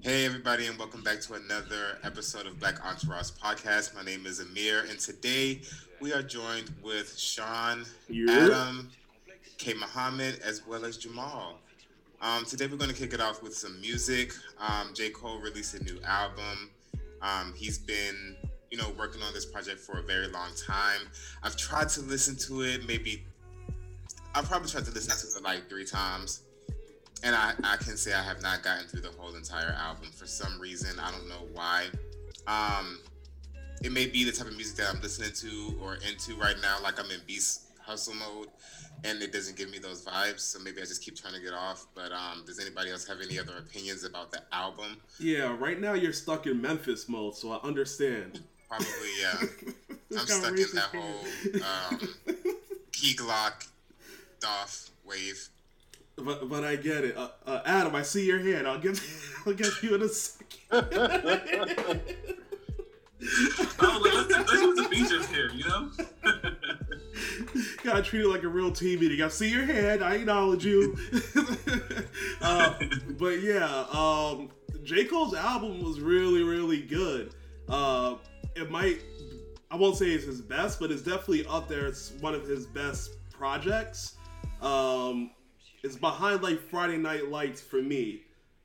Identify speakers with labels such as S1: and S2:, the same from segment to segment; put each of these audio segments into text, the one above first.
S1: Hey, everybody, and welcome back to another episode of Black Entourage Podcast. My name is Amir, and today we are joined with Sean,
S2: Yeah.
S1: Adam, K. Muhammad, as well as Jamal. Um, today we're going to kick it off with some music. Um, J. Cole released a new album. Um, he's been, you know, working on this project for a very long time. I've tried to listen to it, maybe I've probably tried to listen to it like three times. And I, I can say I have not gotten through the whole entire album for some reason. I don't know why. Um, it may be the type of music that I'm listening to or into right now, like I'm in beast hustle mode, and it doesn't give me those vibes. So maybe I just keep trying to get off. But um, does anybody else have any other opinions about the album?
S2: Yeah, right now you're stuck in Memphis mode, so I understand.
S1: Probably, yeah. I'm stuck in that whole um, Key Glock, Dolph wave.
S2: But, but I get it. Uh, uh, Adam, I see your hand. I'll get I'll get you in a second.
S3: Oh, like, let's, let's use the features here, you know?
S2: Gotta treat it like a real team meeting. I see your hand. I acknowledge you. uh, but yeah, um, J. Cole's album was really, really good. Uh, it might, I won't say it's his best, but it's definitely up there. It's one of his best projects. Um, it's behind like Friday Night Lights for me.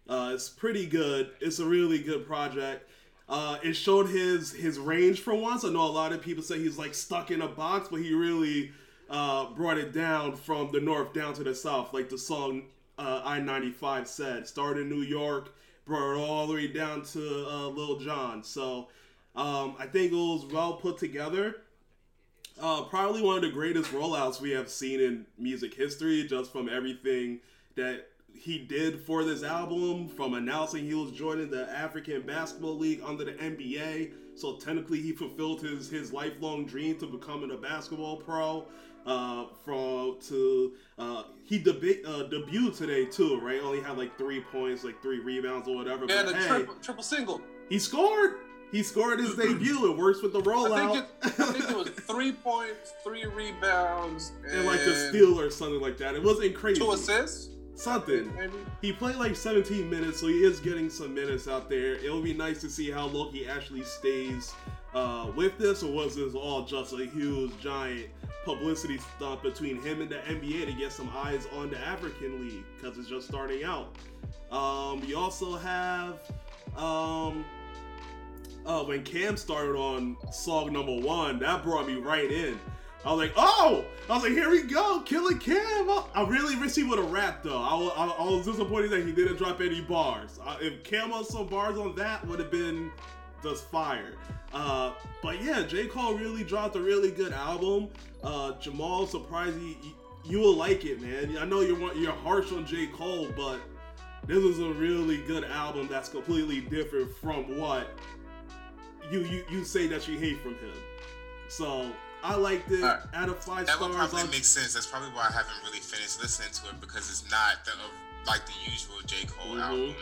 S2: Uh, it's pretty good. It's a really good project. Uh, it showed his his range for once. I know a lot of people say he's like stuck in a box, but he really uh, brought it down from the north down to the south, like the song uh, I ninety five said. Started in New York, brought it all the way down to uh, Lil Jon. So um, I think it was well put together. Uh, probably one of the greatest rollouts we have seen in music history, just from everything that he did for this album, from announcing he was joining the African Basketball League under the NBA. So technically, he fulfilled his his lifelong dream to becoming a basketball pro. Uh, from to uh, he deb- uh, debuted today too, right? Only had like three points, like three rebounds or whatever.
S4: And
S2: but
S4: a
S2: hey,
S4: triple, triple single.
S2: he scored. He scored his debut. It works with the
S4: I
S2: rollout.
S4: think, it, I think it was three points, three rebounds, and,
S2: and like a steal or something like that. It wasn't crazy.
S4: two assists,
S2: Something.
S4: maybe.
S2: He played like 17 minutes, so he is getting some minutes out there. It would be nice to see how Loki actually stays uh, with this, or was this all just a huge, giant publicity stunt between him and the NBA to get some eyes on the African League because it's just starting out. Um, we also have um, uh, when Cam started on song number one, that brought me right in. I was like, oh! I was like, here we go, Killer Cam. I- really wish he would have rapped though. I, I, I was disappointed that he didn't drop any bars. Uh, if Cam had some bars on that, would have been just fire. Uh, but yeah, J. Cole really dropped a really good album. Uh, Jamal, surprised you, you will like it, man. I know you're you're harsh on J. Cole, but this is a really good album that's completely different from what you you, you say that you hate from him. So I liked it.
S4: Alright.
S2: Out of five
S1: That would probably
S2: I'll-
S1: make sense. That's probably why I haven't really finished listening to it because it's not the like the usual J. Cole
S2: Mhm.
S1: album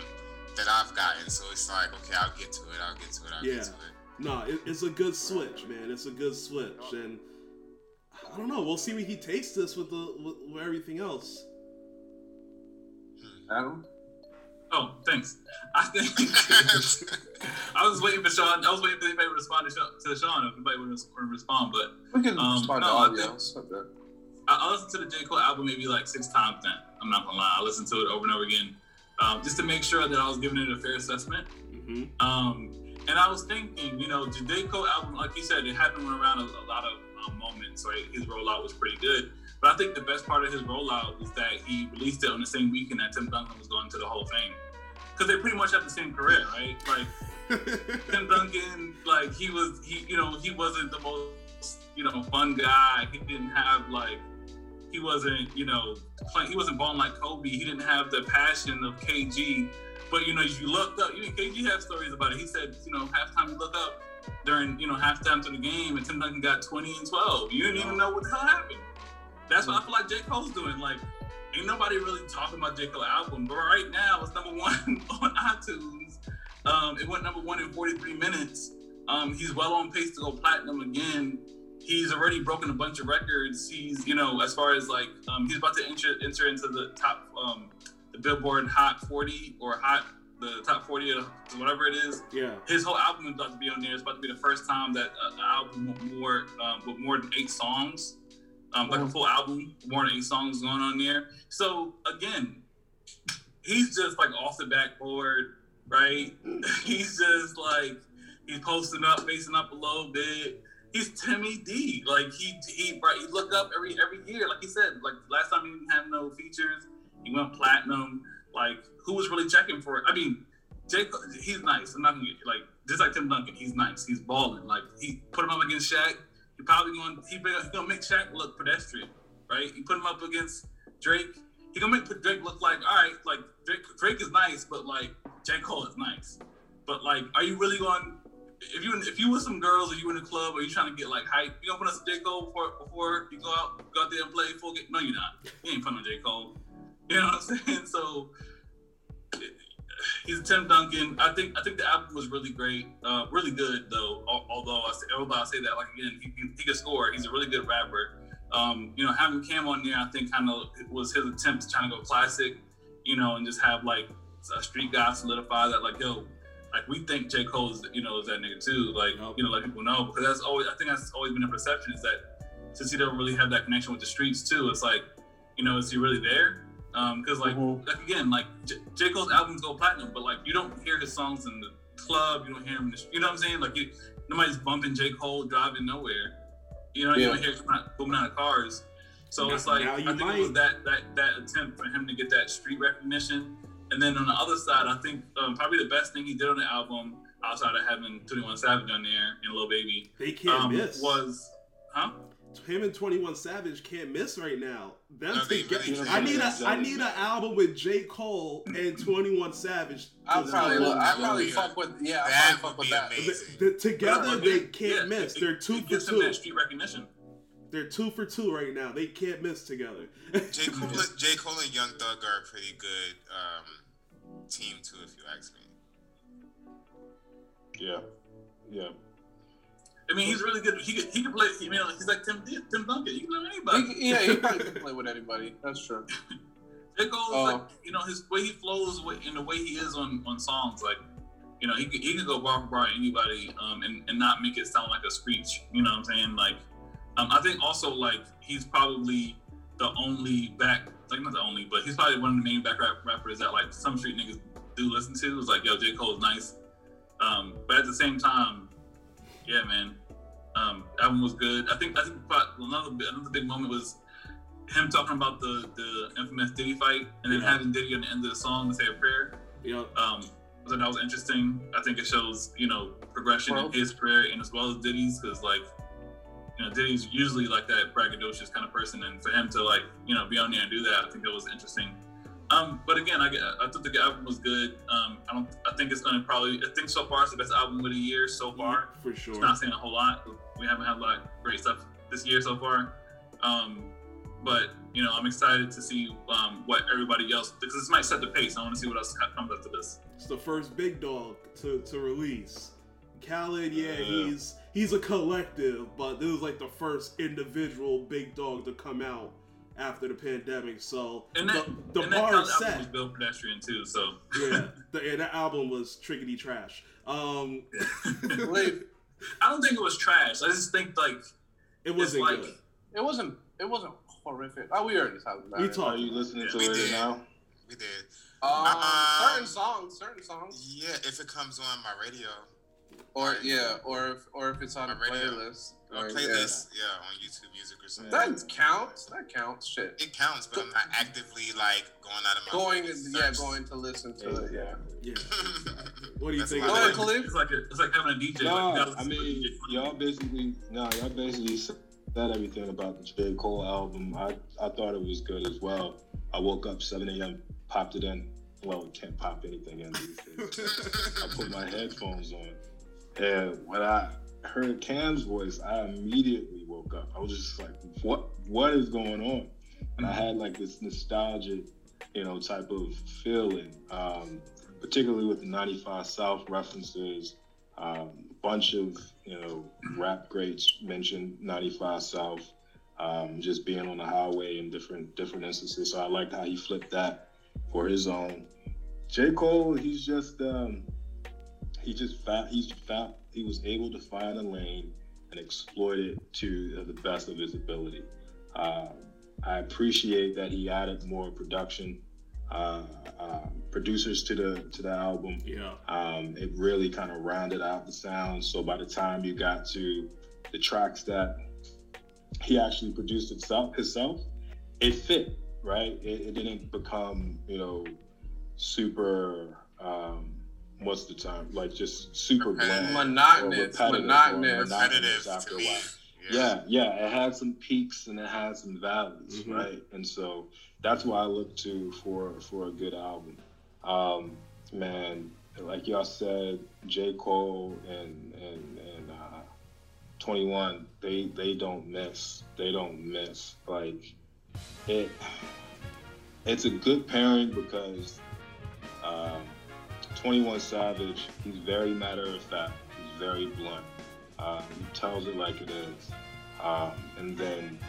S1: that I've gotten. So it's like, okay, I'll get to it. I'll get to it. I'll
S2: Yeah.
S1: get to it.
S2: No, it, it's a good switch, man. It's a good switch, and I don't know. We'll see where he takes this with the with, with everything else.
S4: Adam?
S3: Oh, thanks. I think I was waiting for Sean. I was waiting for anybody to respond to Sean, to Sean if anybody would respond. But
S4: We can
S3: Um,
S4: respond
S3: no,
S4: to
S3: I
S4: audio.
S3: think-
S4: okay.
S3: I, I listened to the J Cole album maybe like six times now. I'm not gonna lie. I listened to it over and over again, um, just to make sure that I was giving it a fair assessment.
S2: hmm
S3: Um, and I was thinking, you know, the J. Cole album, like you said, it hadn't around a, a lot of um, moments, right? His rollout was pretty good. But I think the best part of his rollout was that he released it on the same weekend that Tim Duncan was going to the Hall of Fame. Because they pretty much have the same career, right? Like, Tim Duncan, like, he was, he, you know, he wasn't the most, you know, fun guy. He didn't have, like, he wasn't, you know, he wasn't balling like Kobe. He didn't have the passion of KG. But you know, you looked up. You know, KG have stories about it. He said, you know, halftime you look up during, you know, halftime to the game, and Tim Duncan got 20 and 12. You didn't even know what the hell happened. That's what I feel like J Cole's doing. Like, ain't nobody really talking about J Cole album, but right now it's number one on iTunes. Um, it went number one in 43 minutes. Um, he's well on pace to go platinum again. He's already broken a bunch of records. He's, you know, as far as like, um, he's about to enter enter into the top, um, the Billboard Hot 40 or Hot the top 40 or whatever it is.
S2: Yeah.
S3: His whole album is about to be on there. It's about to be the first time that uh, an album with more um, with more than eight songs, um, like a full album, eight songs going on there. So again, he's just like off the backboard, right? he's just like he's posting up, facing up a little bit. He's Timmy D. Like he he right, he look up every every year. Like he said, like last time he didn't have no features, he went platinum. Like who was really checking for it? I mean, Jake, he's nice. I'm not gonna get like just like Tim Duncan. He's nice. He's balling. Like he put him up against Shaq. He probably going he he gonna make Shaq look pedestrian, right? He put him up against Drake. He gonna make Drake look like all right. Like Drake, Drake is nice, but like J Cole is nice. But like, are you really going? If you if you with some girls or you in a club or you trying to get like hype, you gonna put on some J Cole before before you go out go out there and play full game? No, you're not. You ain't putting on J Cole. You know what I'm saying? So he's a Tim Duncan. I think I think the album was really great, uh, really good though. Although I say, I say that like again, he, he, he can score. He's a really good rapper. Um, you know, having Cam on there, I think kind of was his attempt to trying to go classic. You know, and just have like a street guy solidify that like yo, like we think J Cole is you know is that nigga too. Like
S2: Yep.
S3: you know, let people know because that's always I think that's always been a perception is that since he don't really have that connection with the streets too, it's like you know, is he really there? Because like
S4: Mhm.
S3: like again, like J-, J. Cole's albums go platinum, but like you don't hear his songs in the club, you don't hear him in the, you know what I'm saying? Like you, nobody's bumping J. Cole driving nowhere. You know, you don't hear him out- booming out of cars. So
S2: Now-
S3: it's like I
S2: you
S3: think it was that that that attempt for him to get that street recognition. And then on the other side, I think um, probably the best thing he did on the album, outside of having 21 Savage on there and Lil Baby,
S2: They can't
S3: um,
S2: miss.
S3: was, huh?
S2: Him and Twenty One Savage can't miss right now. Them
S1: No, they
S2: together-
S1: really
S2: I need a I need an album with J Cole and Twenty One Savage.
S4: I'll
S2: to-
S4: probably,
S5: Well,
S4: I'll probably
S1: yeah.
S4: fuck with, yeah,
S1: That
S4: I'll probably fuck with that.
S1: amazing.
S2: The- the- together they
S3: yeah,
S2: can't
S3: yeah,
S2: miss.
S3: it-
S2: They're
S3: it
S2: two for
S3: gives him
S2: two.
S3: street recognition.
S2: They're two for two right now. They can't miss together.
S1: J Cole, J Cole and Young Thug are a pretty good um, team too, if you ask me.
S5: Yeah, yeah.
S3: I mean, he's really good. He could, he could play. You know, he's like Tim Tim Duncan. He can play with anybody.
S4: He, yeah, he probably can play with anybody. That's true.
S3: J. Cole
S4: Oh.
S3: like, you know, his way he flows and the way he is on, on songs, like, you know, he could, he could go bar for bar anybody um, and, and not make it sound like a screech. You know what I'm saying? Like, um, I think also, like, he's probably the only back, like, not the only, but he's probably one of the main back rap rappers that, like, some street niggas do listen to. It's like, yo, J. Cole's nice. Um, but at the same time, yeah, man, um, album was good. I think, I think another, another big moment was him talking about the the infamous Diddy fight, and then
S2: Yeah.
S3: having Diddy on the end of the song to say a prayer.
S2: Yeah.
S3: Um, thought that was interesting. I think it shows you know progression in his prayer and as well as Diddy's, because like you know Diddy's usually like that braggadocious kind of person, and for him to like you know be on there and do that, I think that was interesting. Um, but again, I, I thought the album was good. Um, I don't. I think it's gonna probably. I think so far it's the best album of the year so far.
S2: for sure.
S3: It's not saying a whole lot. We haven't had a lot of great stuff this year so far. Um, but you know, I'm excited to see um, what everybody else because this might set the pace. I want to see what else co- comes after this.
S2: It's the first big dog to, to release. Khaled, yeah,
S5: Yeah.
S2: he's he's a collective, but this is like the first individual big dog to come out after the pandemic. So
S3: And that,
S2: the, the
S3: and that
S2: bar
S3: Khaled
S2: is
S3: album
S2: set.
S3: was Bill Pedestrian too. So
S2: yeah, the, yeah, that album was trickety trash. Um,
S4: Wait,
S3: I don't think it was trash. I just think like
S2: it wasn't
S3: like
S2: good.
S4: it wasn't, it wasn't horrific. Oh, we already talked about
S2: We
S4: it.
S2: talked.
S5: Are you listening to it
S1: did.
S5: now?
S1: We did.
S4: Um,
S1: Um,
S4: certain songs, certain songs,
S1: Yeah, if it comes on my radio
S4: or yeah, or if or if it's on a
S1: My radio.
S4: playlist,
S1: or
S4: or,
S1: playlist, yeah. on YouTube Music or something.
S4: That counts. That counts. Shit.
S1: It counts, but I'm not actively like going out of my
S4: Going,
S1: way to
S4: yeah, going to listen to it. Yeah.
S2: Yeah. What do you
S1: That's
S2: think?
S1: a
S4: Go
S1: lot
S4: ahead, Khalid.
S3: it's like a, it's like having a DJ.
S5: No,
S3: gotta
S5: I
S3: listen to
S5: mean,
S3: DJ.
S5: y'all basically, no, y'all basically said everything about the J. Cole album. I, I thought it was good as well. I woke up 7 a.m., popped it in. Well, we can't pop anything in these days. I put my headphones on. And when I heard Cam's voice, I immediately woke up. I was just like, what what is going on? And I had like this nostalgic, you know, type of feeling, um, particularly with the 95 South references. Um, a bunch of, you know, rap greats mentioned 95 South, um, just being on the highway in different different instances. So I liked how he flipped that for his own. J. Cole, he's just um, he just found he's found he was able to find a lane and exploit it to the best of his ability. Um, I appreciate that he added more production uh, uh, producers to the to the album.
S2: Yeah.
S5: Um, it really kind of rounded out the sound. So by the time you got to the tracks that he actually produced itself himself, it fit right. It, it didn't become you know super. Um, what's the time, Like just super bland,
S4: Monotonous,
S5: repetitive, or
S4: monotonous.
S1: Repetitive
S5: after a while. Yeah, yeah, it had some peaks and it had some valleys,
S2: Mhm.
S5: right? And so that's why I look to for for a good album. Um, man, like y'all said, J. Cole and and and uh, Twenty One, they they don't miss. They don't miss. Like it, it's a good pairing because um, Twenty One Savage, he's very matter of fact. He's very blunt. Um, he tells it like it is. Um, and then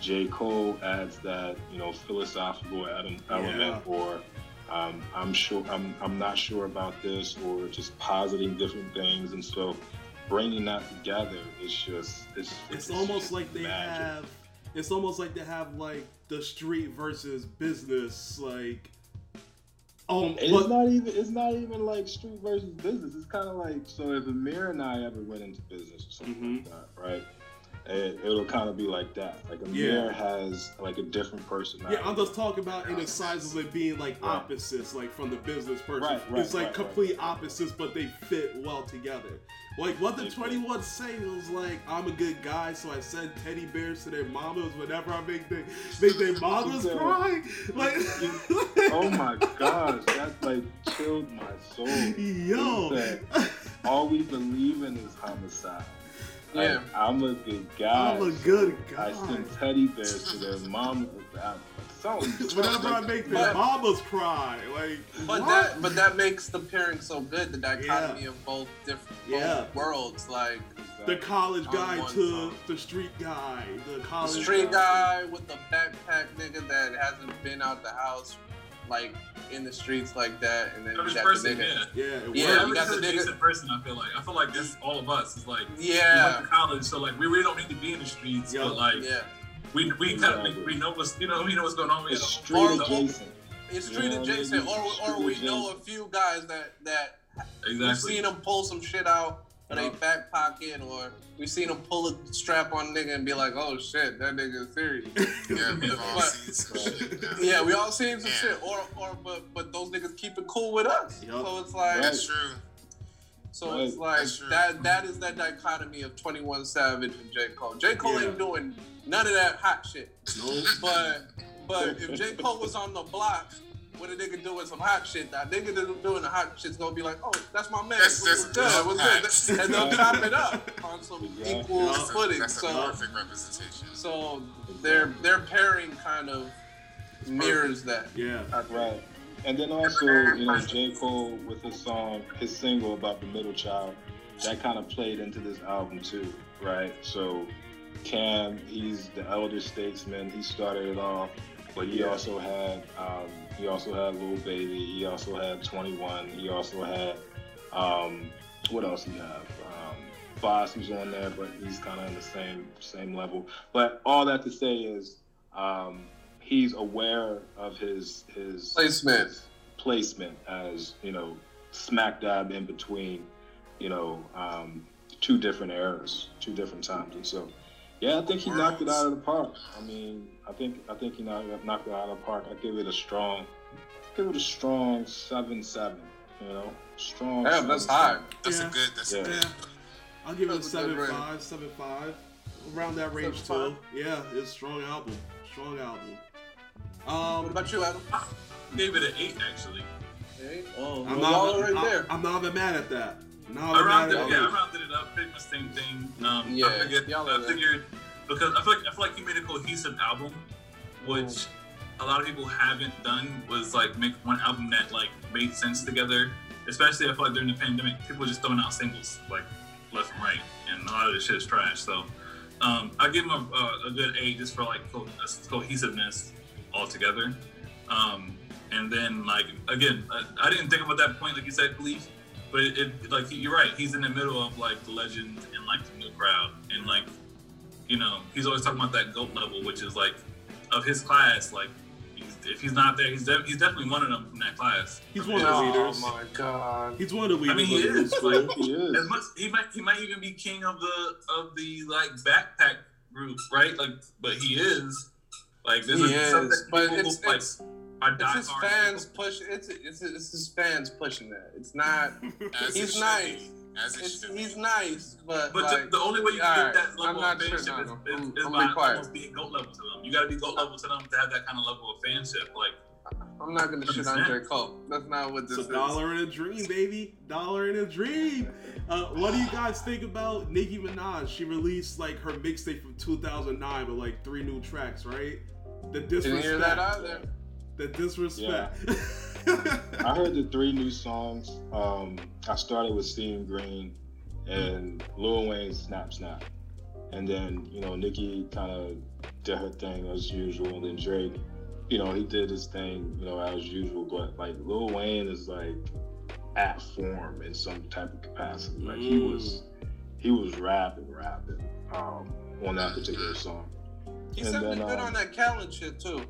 S5: J. Cole adds that, you know, philosophical ele- element or um, I'm sure I'm, I'm not sure about this or just positing different things. And so bringing that together is just, it's,
S2: It's almost
S5: just
S2: like they
S5: magic.
S2: have. It's almost like they have like the street versus business, like. Oh,
S5: It's
S2: but
S5: not even. It's not even like street versus business. It's kind of like so. If Amir and I ever went into business or something mm-hmm. like that, right? It, it'll kind of be like that. Like Amir
S2: Yeah.
S5: has like a different personality.
S2: yeah, I'm just talking about in the size of it being like
S5: Right.
S2: opposites, like from the business person.
S5: Right, right,
S2: it's like complete opposites, but they fit well together. Like what the
S5: They-
S2: 21 say was like, I'm a good guy, so I send teddy bears to their mamas whenever I make they make their mamas cry. Like,
S5: oh my gosh, that like chilled my soul.
S2: yo,
S5: He said, All we believe in is homicide. Like,
S4: Yeah.
S5: I'm a good guy.
S2: I'm a good guy.
S5: I
S2: guy.
S5: send teddy bears to their mama. Something.
S2: Whenever I make their
S4: But-
S2: mamas cry, like
S4: But
S2: what?
S4: that but that makes the pairing so good, the dichotomy of both different both
S2: Yeah.
S4: worlds. Like
S2: the college guy
S4: one
S2: to
S4: song.
S2: the street guy, the
S4: the
S2: college
S4: street guy with the backpack nigga that hasn't been out the house like in the streets like that and then you got
S3: person,
S4: the nigga.
S3: yeah.
S2: Yeah, it
S4: Yeah,
S2: works.
S4: you got the nigga-
S3: decent person. I feel like I feel like this all of us is like we
S4: Yeah.
S3: went to college, so like we really don't need to be in the streets,
S2: Yeah.
S3: but like
S4: Yeah.
S3: We we kind of
S5: Exactly.
S3: we, we know what's you know we know what's going on. We
S5: It's street
S4: Or
S5: adjacent.
S4: It's
S5: You
S4: street
S5: know what
S4: adjacent or or we
S5: Street
S4: know a few guys that that we've seen them pull some shit out of
S2: Yeah.
S4: their back pocket or we've seen them pull a strap on nigga and be like, oh shit, that nigga is serious.
S1: Yeah, we've all
S4: But-
S1: seen some shit. now.
S4: yeah, we all seen some
S1: Yeah.
S4: shit. Or or but but those niggas keep it cool with us.
S2: Yup.
S4: So it's like
S1: That's true.
S4: So
S5: Right.
S4: it's like
S1: that is
S4: that That is that dichotomy of Twenty One Savage and J Cole. J Cole
S2: Yeah.
S4: ain't doing none of that hot shit.
S2: No.
S4: But but if J Cole was on the block with a nigga doing some hot shit, that nigga that doing the hot shit's gonna be like, oh, that's my man.
S1: That's-
S4: What's good? What's good? And they'll chop it up on some
S5: Exactly.
S4: equal
S2: Yeah.
S4: footing.
S1: That's a
S4: So
S1: perfect representation.
S4: so their their pairing kind of mirrors that.
S2: Yeah.
S5: Right. And then also, you know, J. Cole with his song, his single about the middle child, that kind of played into this album too, right? So Cam, he's the elder statesman. He started it off, but he
S2: Yeah.
S5: also had um, he also had Lil Baby. He also had 21. He also had um, what else he have? Um, Boss was on there, but he's kind of in the same same level. But all that to say is. Um, he's aware of his his
S4: Placement.
S5: his placement as you know smack dab in between you know um, two different eras, two different times, and so yeah, I think he knocked it out of the park. I mean, I think I think he knocked, knocked it out of the park. I give it a strong, give it a strong seven seven. You know, strong.
S4: Damn, that's
S5: 7-7.
S4: high.
S1: That's
S2: Yeah.
S1: a good. That's
S5: Yeah.
S1: a good.
S2: Yeah. I'll give it a
S4: That's a good
S2: seven
S4: range.
S2: five, seven five, around that range too.
S4: 7.5?
S2: Yeah, it's a strong album, strong album. Um, What
S4: about you, Adam?
S3: I gave it an eight actually.
S4: Hey, oh,
S2: I'm
S4: well,
S2: not,
S4: y'all right
S2: I'm,
S4: there.
S2: I'm not even mad at that. Not
S3: I rounded, yeah, I rounded it up, pretty much same thing. Um,
S4: Yeah,
S3: I figured,
S4: y'all
S3: I figured because I feel like I feel like he made a cohesive album, which a lot of people haven't done. Was like make one album that like made sense together. Especially I feel like during the pandemic, people were just throwing out singles like left and right, and a lot of this shit is trash. So um, I give him a, a, a good eight just for like co- cohesiveness altogether. Um, And then like again, I, I didn't think about that point like you said, Khalif, but it, it like you're right. He's in the middle of like the legend and like the new crowd, and like you know he's always talking about that goat level, which is like of his class. Like he's, if he's not there, he's de- he's definitely one of them from that class.
S2: He's one of the
S4: oh,
S2: leaders.
S4: Oh my god.
S2: He's one of the leaders.
S3: I
S2: leaders.
S3: mean, he is, like-
S5: He is.
S3: As much he might he might even be king of the of the like backpack group, right? Like, but he is like this
S4: He
S3: a, some
S4: is, but
S3: people
S4: it's-
S3: like
S4: it's-
S3: are
S4: It's his fans
S3: people.
S4: push. It's it's it's his fans pushing that. It's not.
S1: As
S4: He's
S1: should
S4: nice.
S1: be. As it
S4: It's, he's
S1: be.
S4: nice, but,
S3: But
S4: like,
S3: the, the only way you can get that
S4: I'm
S3: level of fanship
S4: no,
S3: is, is,
S4: I'm-
S3: is
S4: I'm
S3: by almost being goat level to them. You got to be goat level to them to have that kind of level of fanship. Like,
S4: I'm not gonna shit on J Cole. That's not what this
S2: It's a
S4: is.
S2: dollar and a dream, baby. Dollar and a dream. Uh, what do you guys think about Nicki Minaj? She released like her mixtape from 2009 with like three new tracks, right? The
S4: Didn't
S2: disrespect.
S4: hear that either.
S2: The disrespect.
S5: I heard the three new songs. Um, I started with Seeing Green and Lil Wayne's Snap Snap. And then, you know, Nicki kind of did her thing as usual. And then Drake, you know, he did his thing, you know, as usual. But like Lil Wayne is like at form in some type of capacity. Like he was, he was rapping, rapping um, on that particular song.
S4: He sounded good
S5: um,
S4: on that Khaled shit too.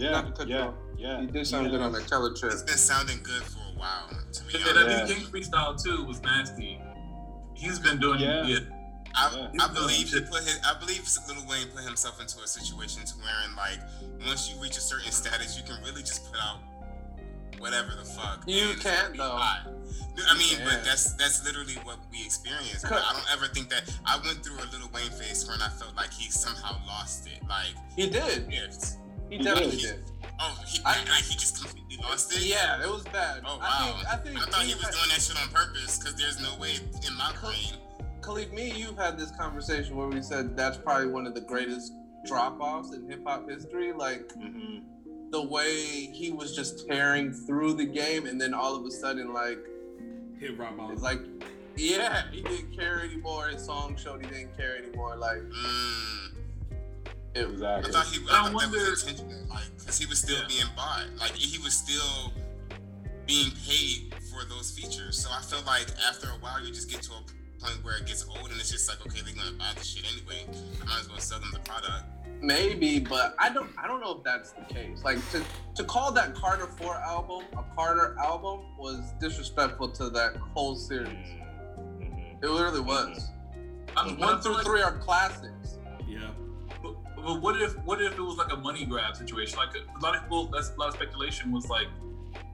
S5: Yeah,
S4: Not to
S5: yeah, yeah.
S4: He did sound
S5: Yeah.
S4: good on that Khaled shit.
S1: It's been sounding good for a while, to be
S3: yeah,
S1: honest.
S3: that
S5: Yeah.
S3: King freestyle too was nasty. He's been doing
S5: Yeah.
S3: yeah.
S1: I,
S5: Yeah.
S1: I believe he put his, I believe Lil Wayne put himself into a situation to wherein like once you reach a certain status, you can really just put out whatever the fuck.
S4: You can't, though.
S1: hot. I mean,
S4: You
S1: but that's that's literally what we experienced. But I don't ever think that I went through a Lil Wayne phase when I felt like he somehow lost it. Like,
S4: He did.
S1: if
S4: He
S5: He
S4: definitely
S1: did.
S4: did.
S1: oh, he
S4: I-
S1: like he just completely lost it.
S4: Yeah, it was bad.
S1: Oh wow!
S4: I think I think
S1: thought he was
S4: had-
S1: doing that shit on purpose because there's no way in my brain.
S4: Khalid, me and you've had this conversation where we said that's probably one of the greatest drop offs in hip hop history. Like
S5: Mhm.
S4: the way he was just tearing through the game, and then all of a sudden, like,
S2: Hit rock bottom.
S4: it's like, yeah, he didn't care anymore. His song showed he didn't care anymore. Like,
S1: Mm.
S4: It,
S1: I thought he, I
S3: I
S1: thought that
S3: wonder-
S1: was intentional, like, because he was still
S3: Yeah.
S1: being bought, like he was still being paid for those features. So I feel like after a while, you just get to a point where it gets old, and it's just like, okay, they're gonna buy the shit anyway. I might as well sell them the product.
S4: maybe, but I don't, I don't know if that's the case. Like to to call that Carter Four album a Carter album was disrespectful to that whole series.
S5: Mhm.
S4: It really was.
S3: I'm,
S4: One through
S3: like-
S4: three are classics.
S2: yeah.
S3: But, but what if what if it was like a money grab situation? Like a lot of people, that's a lot of speculation was like,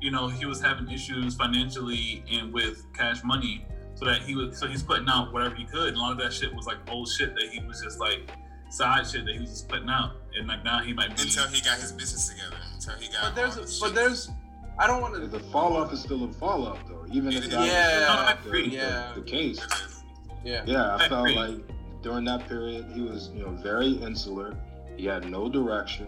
S3: you know, he was having issues financially and with cash money, so that he was so he's putting out whatever he could. And a lot of that shit was like old shit that he was just like side shit that he was just putting out, and like now he might be.
S1: Until he got his business together. Until he got.
S4: But there's,
S1: all
S4: but there's, I don't want to.
S5: The fall off is still a fall off though, even if that
S4: Yeah,
S5: was
S3: I
S5: the,
S3: agree.
S5: the,
S4: Yeah.
S5: the case.
S4: Yeah.
S5: Yeah, I
S3: I
S5: felt
S3: agree.
S5: like during that period he was, you know, very insular. He had no direction.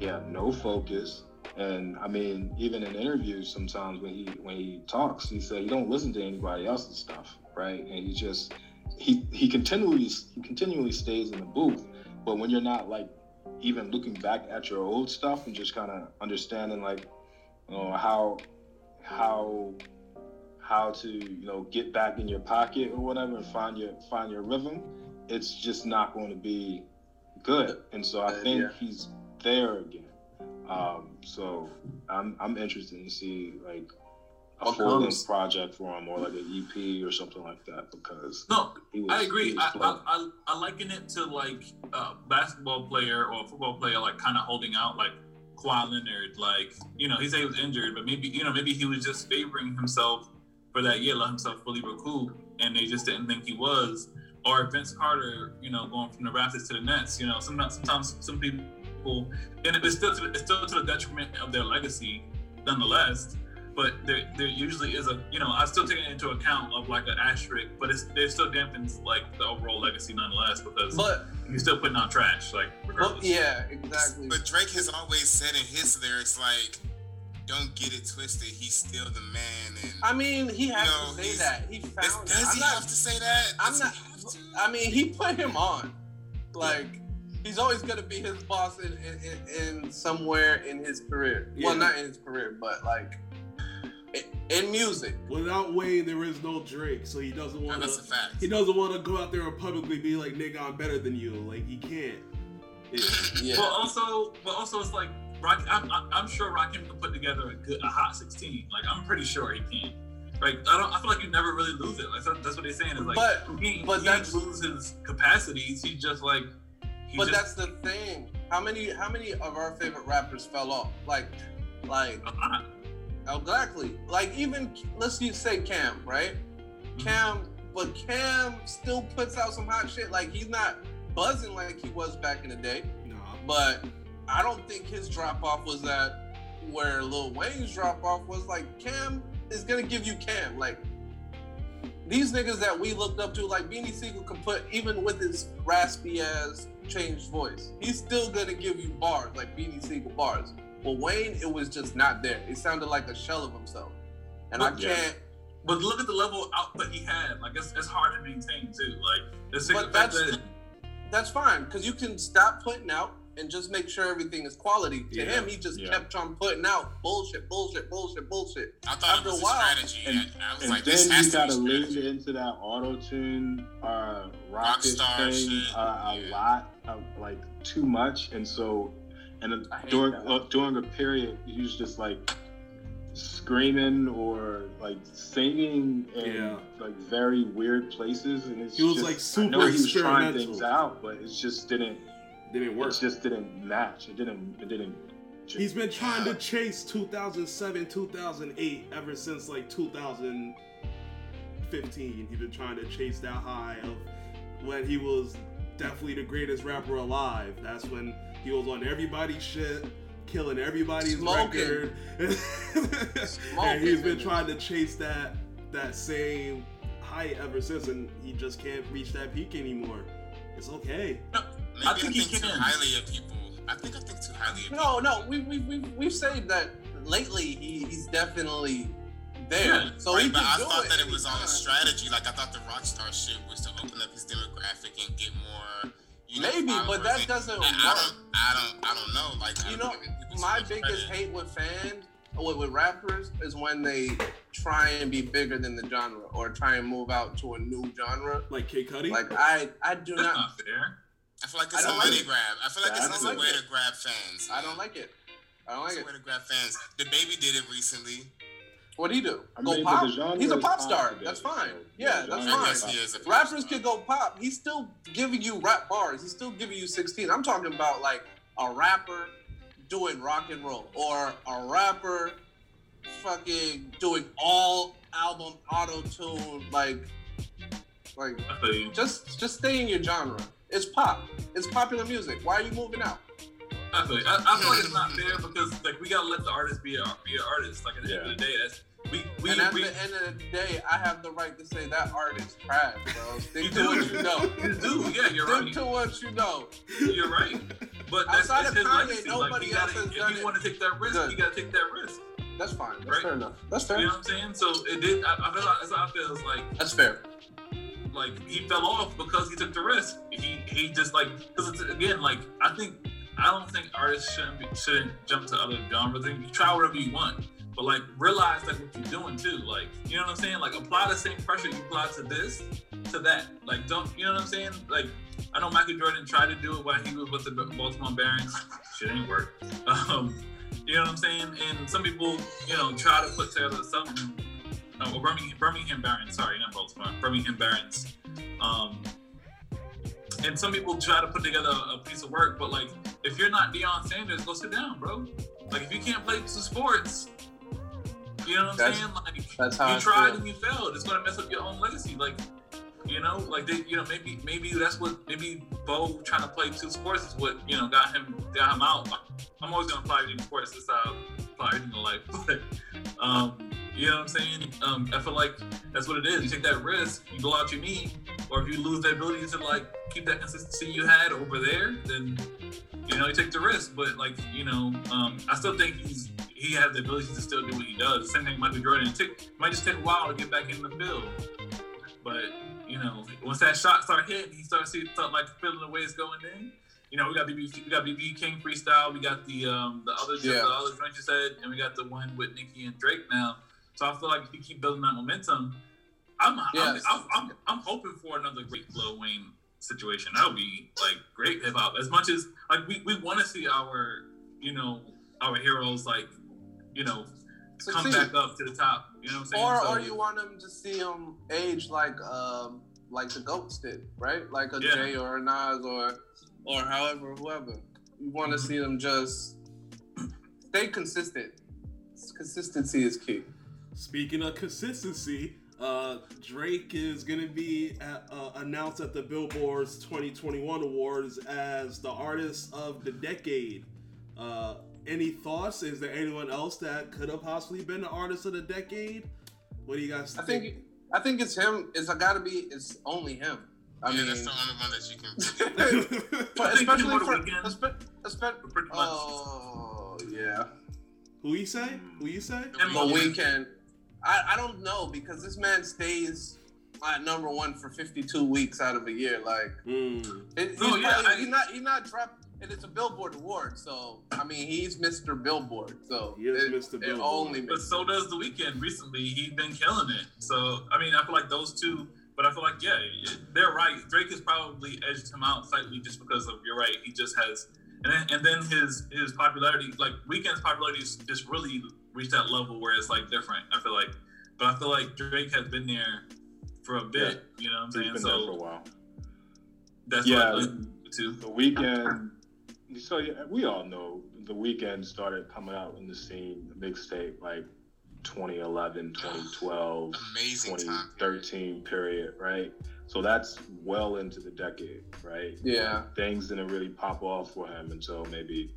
S5: He had no focus. And I mean, even in interviews, sometimes when he when he talks, he said he don't listen to anybody else's stuff, right? And he just he he continually he continually stays in the booth. But when you're not like even looking back at your old stuff and just kind of understanding like, you know, how how how to you know get back in your pocket or whatever and find your find your rhythm it's just not going to be good and so i think
S4: yeah.
S5: he's there again um so i'm i'm interested to see like a full length project for him or like an ep or something like that because
S3: no,
S5: he was
S3: I
S5: he
S3: agree.
S5: was
S3: I. I, I, I liken it to like a basketball player or a football player, like kind of holding out, like Kawhi Leonard. Like, you know, he said he was injured, but maybe, you know, maybe he was just favoring himself for that year, let himself fully recoup, and they just didn't think he was. Or Vince Carter, you know, going from the Raptors to the Nets. You know, sometimes, sometimes some people, and it's still, to, the- it's still to the detriment of their legacy, nonetheless but there, there usually is a you know I still take it into account of like an asterisk, but it's it still dampens like the overall legacy nonetheless because
S4: But,
S3: you're still putting out trash like
S4: but
S3: regardless.
S4: yeah, exactly.
S1: But Drake has always said in his lyrics, like, "Don't get it twisted. He's still the man." And
S4: I mean, he has
S1: No,
S4: to say
S1: he's-
S4: that. He
S1: does,
S4: found it.
S1: does he
S4: not,
S1: have to say that?
S4: I'm not.
S1: He have to?
S4: I mean, he put him on. Like, he's always gonna be his boss in in, in, in somewhere in his career. Well, not in his career, but like in, in music.
S2: Without Wayne, there is no Drake, so he doesn't want
S1: that's a
S2: to.
S1: fact.
S2: He doesn't want to go out there and publicly be like, "Nigga, I'm better than you." Like he can't. It-
S4: Yeah.
S3: But also, but also, it's like Rock. I'm, I'm- I'm sure Rakim can put together a good, a hot 16. Like I'm pretty sure he can. Like I don't. I feel like you never really lose it. Like that's what they're saying. Is like,
S4: But-
S3: he,
S4: but
S3: he
S4: that's-
S3: lose his capacities. He just like. He
S4: but
S3: just,
S4: that's the thing. How many how many of our favorite rappers fell off? Like like exactly. Like even let's just say Cam, right? Mm-hmm. Cam, but Cam still puts out some hot shit. Like he's not buzzing like he was back in the day.
S2: No.
S4: But I don't think his drop off was that where Lil Wayne's drop off was like Cam is gonna give you Cam. Like these niggas that we looked up to, like Beanie Siegel can put even with his raspy ass changed voice, he's still gonna give you bars, like Beanie Siegel bars. Well Wayne, it was just not there. It sounded like a shell of himself. And I
S3: But-
S5: Yeah.
S4: can't
S3: But look at the level of output he had. Like it's, it's hard to maintain too. Like the
S4: But
S3: fact
S4: that's-
S3: that
S4: that's fine because you can stop putting out and just make sure everything is quality. To
S2: Yeah.
S4: him, he just
S5: Yeah.
S4: kept on putting out bullshit, bullshit, bullshit, bullshit.
S1: I thought
S4: After
S1: it was
S4: a while-
S1: strategy.
S5: And-
S1: I was
S5: And
S1: like, this
S5: then
S1: has
S5: you
S1: to be
S5: gotta lean into that auto tune, uh, rocket
S1: Rockstar
S5: thing
S1: shit,
S5: uh, a
S1: yeah.
S5: lot, of, like too much, and so, and during uh, during a period, he was just like screaming or like singing in
S2: Yeah.
S5: like very weird places, and it's
S2: He was,
S5: just,
S2: like,
S5: I
S2: super
S5: know he was trying things out, but it just didn't.
S2: Didn't work.
S5: It just didn't match. It didn't. It didn't.
S2: He's been trying to chase 2007, 2008 ever since like 2015. He's been trying to chase that high of when he was definitely the greatest rapper alive. That's when he was on everybody's shit, killing everybody's
S4: Smoking.
S2: record. and he's been trying to chase that that same height ever since, and he just can't reach that peak anymore. It's okay.
S1: Maybe
S3: I
S1: I
S3: think
S1: think,
S3: he
S1: too
S3: can.
S1: highly of people. I think I think too highly of people.
S4: No, no, we we we we've said that lately. He, he's definitely there.
S3: Yeah,
S4: so
S1: right,
S4: he
S1: but
S4: can
S1: I
S4: do
S1: thought
S4: it
S1: that it was on a strategy. Like I thought the Rockstar shit was to open up his demographic and get more. You know,
S4: Maybe, but that
S1: and-
S4: doesn't
S1: I,
S4: work.
S1: I don't. I don't. I don't know. Like
S4: You know,
S1: give people too
S4: my biggest
S1: credit.
S4: hate with fans, with, with rappers, is when they try and be bigger than the genre or try and move out to a new genre.
S2: Like Kid Cudi.
S4: Like I, I do
S3: that's
S4: not,
S3: not fair.
S1: I feel like
S4: I
S1: it's a
S4: don't like
S1: money
S4: it.
S1: grab. I feel like
S5: I
S1: it's,
S5: don't
S1: it's
S4: like
S1: a way
S4: it.
S1: to grab fans.
S4: I don't like it. I don't like
S1: It's
S4: it.
S1: a way to grab fans. The baby did it recently.
S4: What do he do?
S5: I
S4: Go
S5: mean, but
S4: pop?
S5: the genre
S4: He's a
S5: is
S4: pop
S5: pop
S4: star.
S5: today,
S4: That's fine.
S5: so,
S4: Yeah,
S5: the
S4: that's
S5: genre
S1: I
S4: fine.
S5: is
S1: guess he is a pop
S4: Rappers
S1: star.
S4: could go pop. He's still giving you rap bars. He's still giving you 16. I'm talking about like a rapper doing rock and roll or a rapper fucking doing all album auto tune like like
S3: I feel you.
S4: just just stay in your genre. It's pop. It's popular music. Why are you moving out?
S3: I feel, you. I, I feel like it's not fair because like we gotta let the artist be a be an artist. Like at the end of the day, that's we we,
S4: and at
S3: we
S4: the end of the day, I have the right to say that artist trash, bro. Stick to what you know.
S3: you do. Yeah, you're
S4: Stick
S3: right.
S4: to what you know.
S3: You're right. But that's,
S4: Outside
S3: that's
S4: of Kanye, nobody
S3: like,
S4: else
S3: gotta,
S4: has
S3: if
S4: done
S3: you want to take that risk,
S4: good.
S3: you gotta take that risk.
S4: That's fine. That's
S3: Right.
S4: fair enough. That's fair.
S3: You know what I'm saying? So it did. I, I feel like that's how I feel. It's like
S4: That's fair.
S3: Like he fell off because he took the risk. He he just like because it's again like I think I don't think artists shouldn't be, shouldn't jump to other genres. I think you try whatever you want, but like realize like what you're doing too. Like you know what I'm saying? Like apply the same pressure you apply to this to that. Like don't you know what I'm saying? Like I know Michael Jordan tried to do it while he was with the Baltimore Barons. Shit ain't work. Um, you know what I'm saying? And some people you know try to put together something. Uh, well, Birmingham, Birmingham Barons. Sorry, not Baltimore. Birmingham Barons. Um, and some people try to put together a piece of work, but like, if you're not Deion Sanders, go sit down, bro. Like, if you can't play two sports, you know what I'm
S4: That's-
S3: saying? Like,
S4: That's how
S3: you
S4: I
S3: tried
S4: feel.
S3: and you failed. It's gonna mess up your own legacy. Like, you know, like they, you know, maybe maybe that's what maybe Bo trying to play two sports is what you know got him got him out. I'm always gonna apply to sports. How I everything in life. But um, you know what I'm saying? Um, I feel like that's what it is. You take that risk, you go out your knee, or if you lose the ability to like keep that consistency you had over there, then you know you take the risk. But like you know, um, I still think he's he has the ability to still do what he does. Same thing with Michael Jordan. It took, might just take a while to get back in the field, but you know, once that shot start hitting, he starts see start like feeling the way it's going in. you know, we got BB, we got BB King freestyle, we got the um the other
S4: Yeah.
S3: the other joint you said, and we got the one with Nicki and Drake now. So I feel like if you keep building that momentum, I'm
S4: Yes.
S3: I'm, I'm, I'm I'm hoping for another great Lil Wayne situation. That would be like great hip hop. As much as like we, we want to see our you know our heroes like you know come back up to the top. You know what I'm saying?
S4: Or,
S3: So-
S4: or you want them to see them age like um like the goats did, right? Like a
S3: Yeah.
S4: Jay or a Nas or or however whoever. You want to
S3: Mhm.
S4: see them just stay consistent. Consistency is key.
S2: Speaking of consistency, uh, Drake is going to be at, uh, announced at the Billboard's 2021 Awards as the Artist of the Decade. Uh, any thoughts? Is there anyone else that could have possibly been the Artist of the Decade? What do you guys think?
S4: I
S2: think?
S4: think I think it's him. It's gotta be. It's only him. I
S1: yeah,
S4: mean,
S1: that's the only one that you can.
S4: but especially for
S3: the Weeknd.
S4: espe- espe-
S3: Pretty much.
S4: oh yeah,
S2: Who you say? Who you say?
S3: And
S4: the
S3: Weeknd.
S4: I I don't know because this man stays at number one for 52 weeks out of a year. Like
S2: Mm.
S4: it, he's,
S3: No, yeah,
S4: probably,
S3: I-
S4: he's not he's not dropped. And it's a Billboard award, so I mean he's Mr. Billboard. So
S2: He is
S4: it,
S2: Mr. Billboard.
S4: only
S3: But so does the Weeknd. Recently, he's been killing it. So I mean, I feel like those two. But I feel like yeah, they're right. Drake has probably edged him out slightly just because of you're right. He just has, and then and then his his popularity, like Weeknd's popularity, is just really reached that level where it's like different. I feel like, but I feel like Drake has been there for a bit. You know what I'm
S5: He's
S3: saying?
S5: been there for a
S3: So
S5: while.
S3: that's
S5: Yeah.
S3: what I to.
S5: The Weeknd. So yeah, we all know the Weeknd started coming out in the scene, the mixtape, like 2011, 2012,
S1: Amazing time.
S5: 2013 period, right? So that's well into the decade, right?
S4: Yeah.
S5: Things didn't really pop off for him until maybe,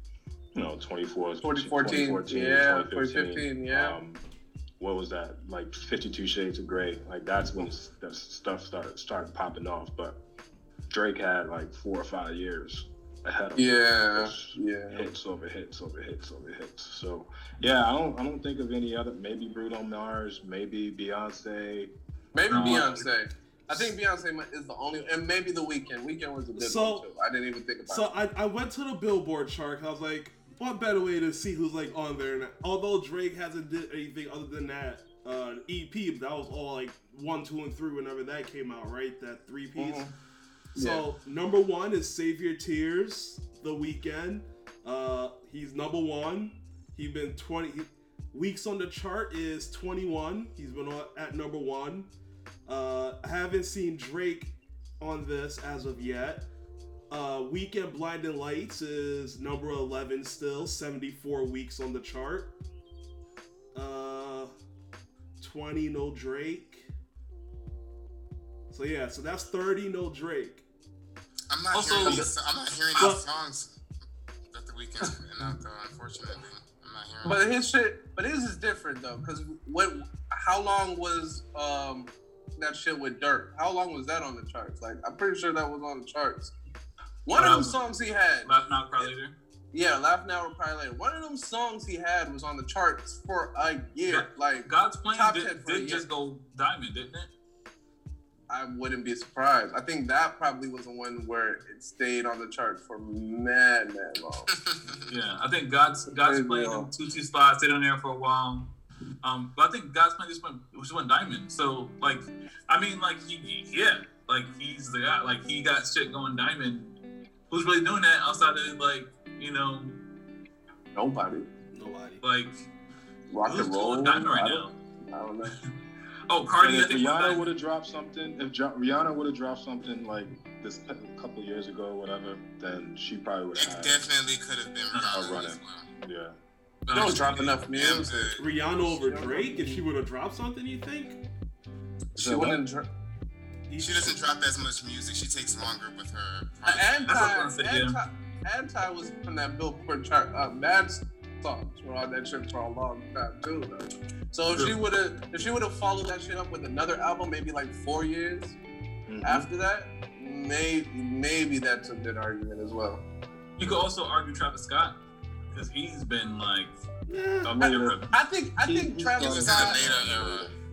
S5: you know, 24,
S4: 2014,
S5: 2014,
S4: yeah,
S5: 2015,
S4: 2015, yeah.
S5: Um, what was that? Like 52 Shades of Grey. Like that's when s- that stuff started started popping off. But Drake had like four or five years ahead of him.
S4: Yeah,
S5: Just
S4: yeah.
S5: Hits over hits over hits over hits. So yeah, I don't I don't think of any other. Maybe Bruno Mars, maybe Beyonce.
S4: Maybe
S3: No.
S4: Beyonce. I think Beyonce is the only, and maybe the Weeknd. Weeknd was a good
S2: So-
S4: one too. I didn't even think about
S2: So
S4: it.
S2: I, I went to the Billboard chart. I was like, what better way to see who's like on there? And although Drake hasn't did anything other than that uh, EP, that was all like one, two, and three whenever that came out, right? That three piece.
S4: Mhm.
S2: So number one is Save Your Tears, The Weeknd. Uh, he's number one. He's been twenty he- weeks on the chart is twenty one. He's been on, at number one. Uh, I haven't seen Drake on this as of yet. Uh, Weeknd Blinding Lights is number eleven still, seventy four weeks on the chart. Uh, twenty no Drake. So yeah, so that's thirty no Drake.
S1: I'm not
S3: Also-
S1: hearing these, I'm not hearing
S2: Well-
S1: these songs that the Weeknd's putting out though. Unfortunately, I'm not hearing.
S4: But his shit, but his is different though, because what? How long was um that shit with Durk? How long was that on the charts? Like, I'm pretty sure that was on the charts. One of
S3: Um,
S4: them songs he had,
S3: Laugh now, cry later.
S4: yeah, Laugh Now or Cry Later. One of them songs he had was on the charts for a year.
S3: Yeah.
S4: Like,
S3: God's plan
S4: Top
S3: did,
S4: 10 for a
S3: did just go diamond, didn't it?
S4: I wouldn't be surprised. I think that probably was the one where it stayed on the chart for mad, mad long.
S3: Yeah, I think God's God's plan two two spots stayed on there for a while. Um, but I think God's plan just went just went diamond. So like, I mean, like he, he- yeah, like he's the guy. Like he got shit going diamond. Who's really doing that outside of like you know
S4: Nobody.
S2: Nobody.
S3: like
S4: Rock
S3: who's
S4: and roll.
S3: doing right
S4: I
S3: now?
S4: don't, I don't know.
S3: Oh, Cardi.
S5: And
S3: I
S5: if
S3: think
S5: Rihanna would have dropped something, if jo- Rihanna would have dropped something like this a couple years ago, or whatever, then she probably would
S1: it
S5: have
S1: definitely could have been Rihanna
S5: run
S1: as
S5: Yeah.
S4: Don't drop enough
S1: Damn
S4: music.
S2: Rihanna over Drake, if she would have dropped something, you think?
S4: She wouldn't. Dr-
S1: She doesn't drop as much music. She takes longer with her.
S4: anti,
S3: That's what I'm gonna yeah.
S4: anti, anti was from that Billboard chart. Uh, mad songs were on that shit for a long time too. Though. So if she would have, if she would have followed that shit up with another album, maybe like four years
S5: Mhm.
S4: after that, maybe maybe that's a good argument as well.
S3: You could also argue Travis Scott because he's been like
S2: Yeah.
S3: a
S5: Maybe.
S3: major-
S4: I think I
S5: He-
S4: think
S5: he
S4: Travis
S1: It was
S4: Scott.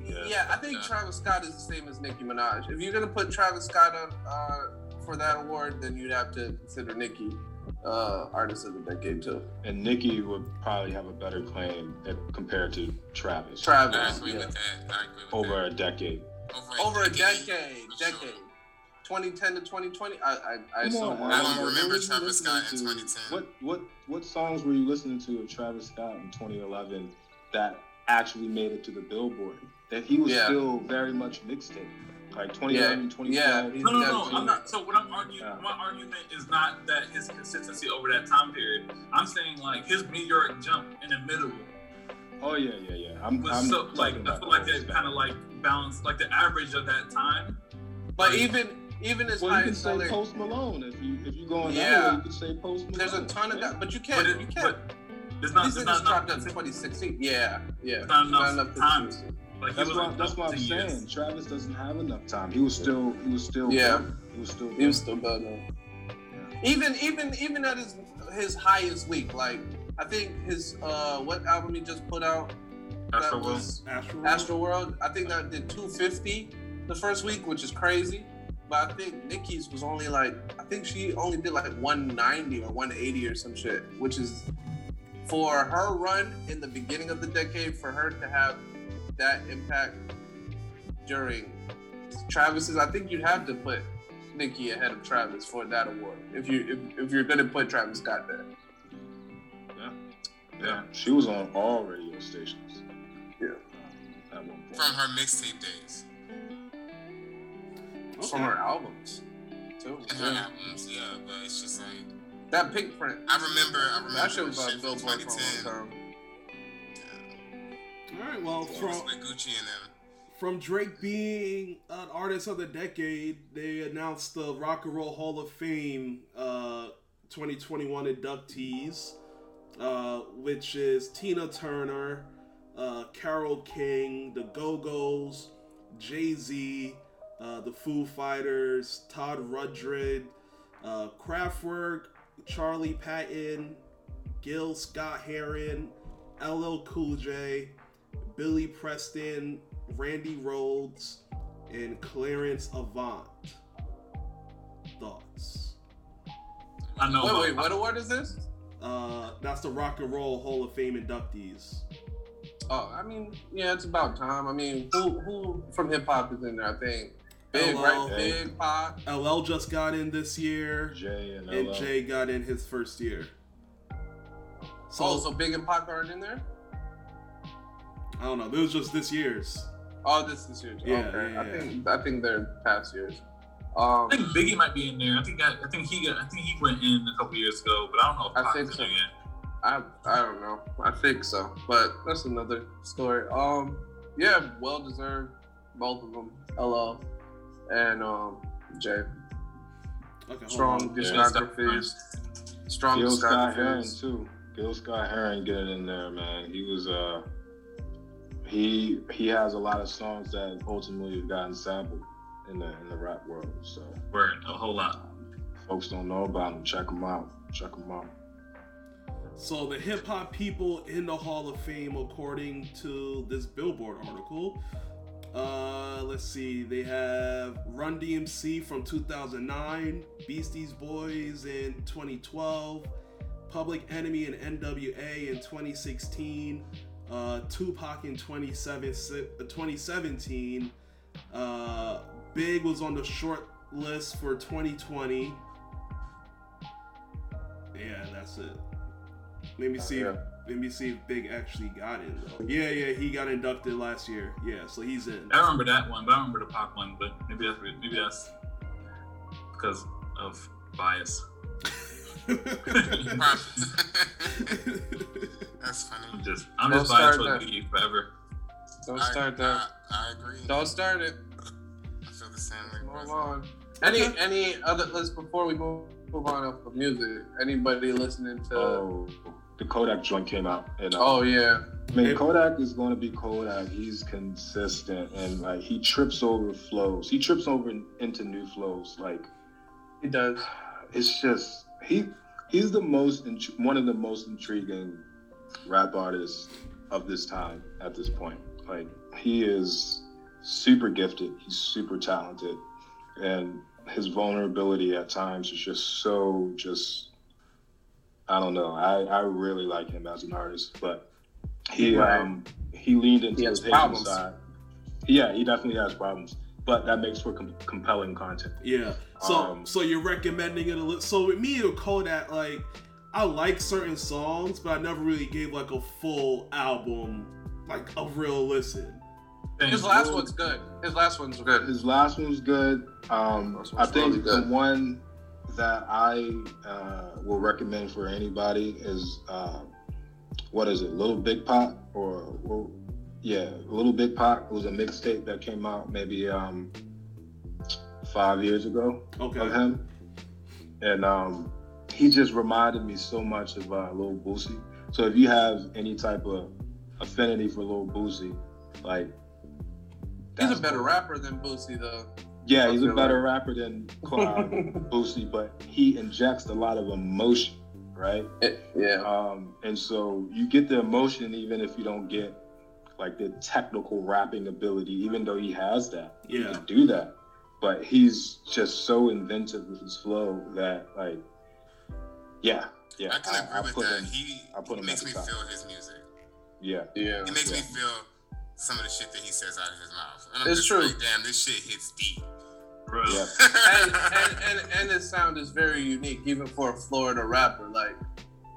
S1: In the beta era.
S5: Yeah.
S4: Yeah, I think
S1: Yeah.
S4: Travis Scott is the same as Nicki Minaj. If you're gonna put Travis Scott on uh, for that award, then you'd have to consider Nicki uh, artist of the decade too.
S5: And Nicki would probably have a better claim if, compared to Travis.
S1: I
S4: Travis,
S1: agree
S4: yeah.
S1: with that. I agree with
S5: over
S1: that.
S5: a decade.
S4: over a decade,
S1: for sure.
S4: decade, 2010 to 2020. I I, I
S5: Come
S4: so
S1: I don't remember Travis Scott in 2010.
S5: What what what songs were you listening to of Travis Scott in 2011 that actually made it to the Billboard? That he was
S4: Yeah.
S5: still very much mixed in. Like 2011, 2012.
S4: yeah,
S3: No, no, no. I'm not. So what I'm arguing,
S5: Yeah.
S3: my argument is not that his consistency over that time period. I'm saying like his meteoric jump in the middle
S5: Oh yeah, yeah, yeah. I'm,
S3: was
S5: I'm
S3: so like I feel like
S5: Travis
S3: that kind of like balance, like the average of that time.
S4: But even even as
S5: Well,
S4: high
S5: you can
S4: as
S5: say
S4: seller,
S5: Post Malone if you if you go on
S4: Yeah.
S5: that way. You could say Post Malone.
S4: there's a ton of
S5: Yeah.
S4: that, but you can't.
S3: it,
S4: you can't.
S3: but there's not,
S4: These
S3: there's
S4: niggas
S3: not enough.
S4: that in 2016. Yeah, yeah.
S3: There's not enough
S4: enough
S3: time.
S4: Consistency.
S3: Like
S5: That's
S3: was
S5: what
S3: like,
S5: that's what I'm
S3: 10 years.
S5: saying. Travis doesn't have enough time. He was still he was still
S4: Yeah.
S5: building. he was still
S4: He was
S5: building.
S4: still building. Even even even at his his highest week, like I think his uh what album he just put out
S3: Astro
S4: that
S3: the
S4: was
S2: Astro.
S4: Astro World. I think that did 250 the first week, which is crazy. But I think Nicki's was only like I think she only did like 190 or 180 or some shit, which is for her run in the beginning of the decade for her to have that impact during Travis's. I think you'd have to put Nicki ahead of Travis for that award if you if, if you're gonna put Travis Scott there.
S5: Yeah, yeah. she was on all radio stations.
S4: Yeah.
S5: At one point.
S1: From her mixtape days.
S4: From her albums too.
S1: And her
S4: Yeah.
S1: albums, yeah, but it's just like
S4: That Pinkprint.
S1: I remember I remember
S4: That shit was
S1: shit
S4: on
S1: from
S4: Billboard for a
S1: 2010.
S4: long time.
S2: All right. Well, from
S1: Gucci and them.
S2: from Drake being an artist of the decade, they announced the Rock and Roll Hall of Fame uh, 2021 inductees, uh, which is Tina Turner, uh, Carole King, the Go Go's, Jay Z, uh, the Foo Fighters, Todd Rundgren, uh, Kraftwerk, Charlie Patton, Gil Scott Heron, LL Cool J, Billy Preston, Randy Rhoads, and Clarence Avant. Thoughts?
S3: I know.
S4: Wait, wait, what award is this?
S2: Uh, that's the Rock and Roll Hall of Fame inductees.
S4: Oh, I mean, yeah, it's about time. I mean, who who from hip hop is in there? I think Big,
S2: LL.
S4: right? Big Pop.
S2: LL just got in this year,
S5: Jay and,
S2: and
S5: LL.
S2: Jay got in his first year. So,
S4: oh, so Big and Pac aren't in there?
S2: I don't know. This was just this year's.
S4: Oh, this is yours.
S2: Yeah,
S4: okay.
S2: yeah,
S4: I think I think they're past years. Um,
S3: I think Biggie might be in there. I think I, I think he got. I think he went in a couple years ago, but I don't know if
S4: I
S3: Pac's
S4: think
S3: in
S4: so.
S3: there yet.
S4: I I don't know. I think so, but that's another story. Um, yeah, well deserved, both of them. LL and um Jay.
S2: Okay,
S4: Strong
S2: on.
S4: discographies. Strong
S5: Gil Scott Heron
S4: discographies.
S5: too. Gil Scott Heron getting in there, man. He was uh he he has a lot of songs that ultimately have gotten sampled in the in the rap world. So
S3: Word, a whole lot.
S5: folks don't know about him. Check him out. Check him out.
S2: So the hip hop people in the Hall of Fame, according to this Billboard article, uh, let's see, they have Run DMC from 2009, Beasties Boys in 2012, Public Enemy and NWA in 2016, uh, Tupac in 27 uh, 2017, uh, Big was on the short list for 2020. Yeah, that's it. Let me see. If, let me see if Big actually got in. Though. Yeah, yeah, he got inducted last year. Yeah, so he's in.
S3: I remember that one, but I remember the Pac one. But maybe that's maybe that's because of bias.
S1: That's funny.
S3: I'm just I'm
S4: Don't
S3: just biased
S4: start
S3: for
S4: that.
S3: Forever.
S4: Don't
S1: I-
S4: start that.
S1: I, I agree.
S4: Don't start it.
S1: I feel the same way.
S4: Move on. Any any other? Let's before we move move on up with music. Anybody listening to?
S5: Oh, the Kodak joint came out. And, uh,
S4: Oh yeah.
S5: I mean, Kodak is going to be Kodak. He's consistent and like he trips over flows. He trips over in- into new flows. Like
S4: He does.
S5: it's just he he's the most int- one of the most intriguing rap artist of this time at this point. Like he is super gifted. He's super talented, and his vulnerability at times is just so just I don't know. I, I really like him as an artist, but he
S4: Right.
S5: um he leaned into
S4: He has
S5: his Haitian
S4: problems.
S5: side. Yeah, he definitely has problems, but that makes for com- compelling content.
S2: Yeah. So
S5: Um,
S2: so you're recommending it a little. So with me and Kodak, like I like certain songs, but I never really gave like a full album, like a real listen.
S4: His last one's good. His last one's good.
S5: His last one's good. Um,
S4: Last
S5: I think
S4: really good.
S5: the one that I uh, will recommend for anybody is uh, what is it, Lil Big Pac or, or yeah, Lil Big Pac It was a mixtape that came out maybe um, five years ago
S2: Okay.
S5: of him, and um, he just reminded me so much of uh, Lil Boosie. So if you have any type of affinity for Lil Boosie, like
S4: He's a better
S5: cool.
S4: rapper than Boosie, though.
S5: Yeah, he's a
S4: feel
S5: better rapper than um, Boosie, but he injects a lot of emotion, right?
S4: yeah.
S5: Um, and so you get the emotion even if you don't get like the technical rapping ability, even though he has that. He
S2: Yeah.
S5: can do that. But he's just so inventive with his flow that like yeah, yeah.
S1: I can agree with
S5: put
S1: that.
S5: him-
S1: he
S5: I put
S1: he
S5: him
S1: makes me
S5: top.
S1: feel his music.
S5: yeah.
S4: Yeah.
S1: It makes me feel some of the shit that he says out of his mouth. And I'm
S4: It's
S1: just
S4: true.
S1: like, damn, this shit hits deep.
S3: Bro.
S5: Yeah.
S4: and, and, and, and his sound is very unique, even for a Florida rapper. Like,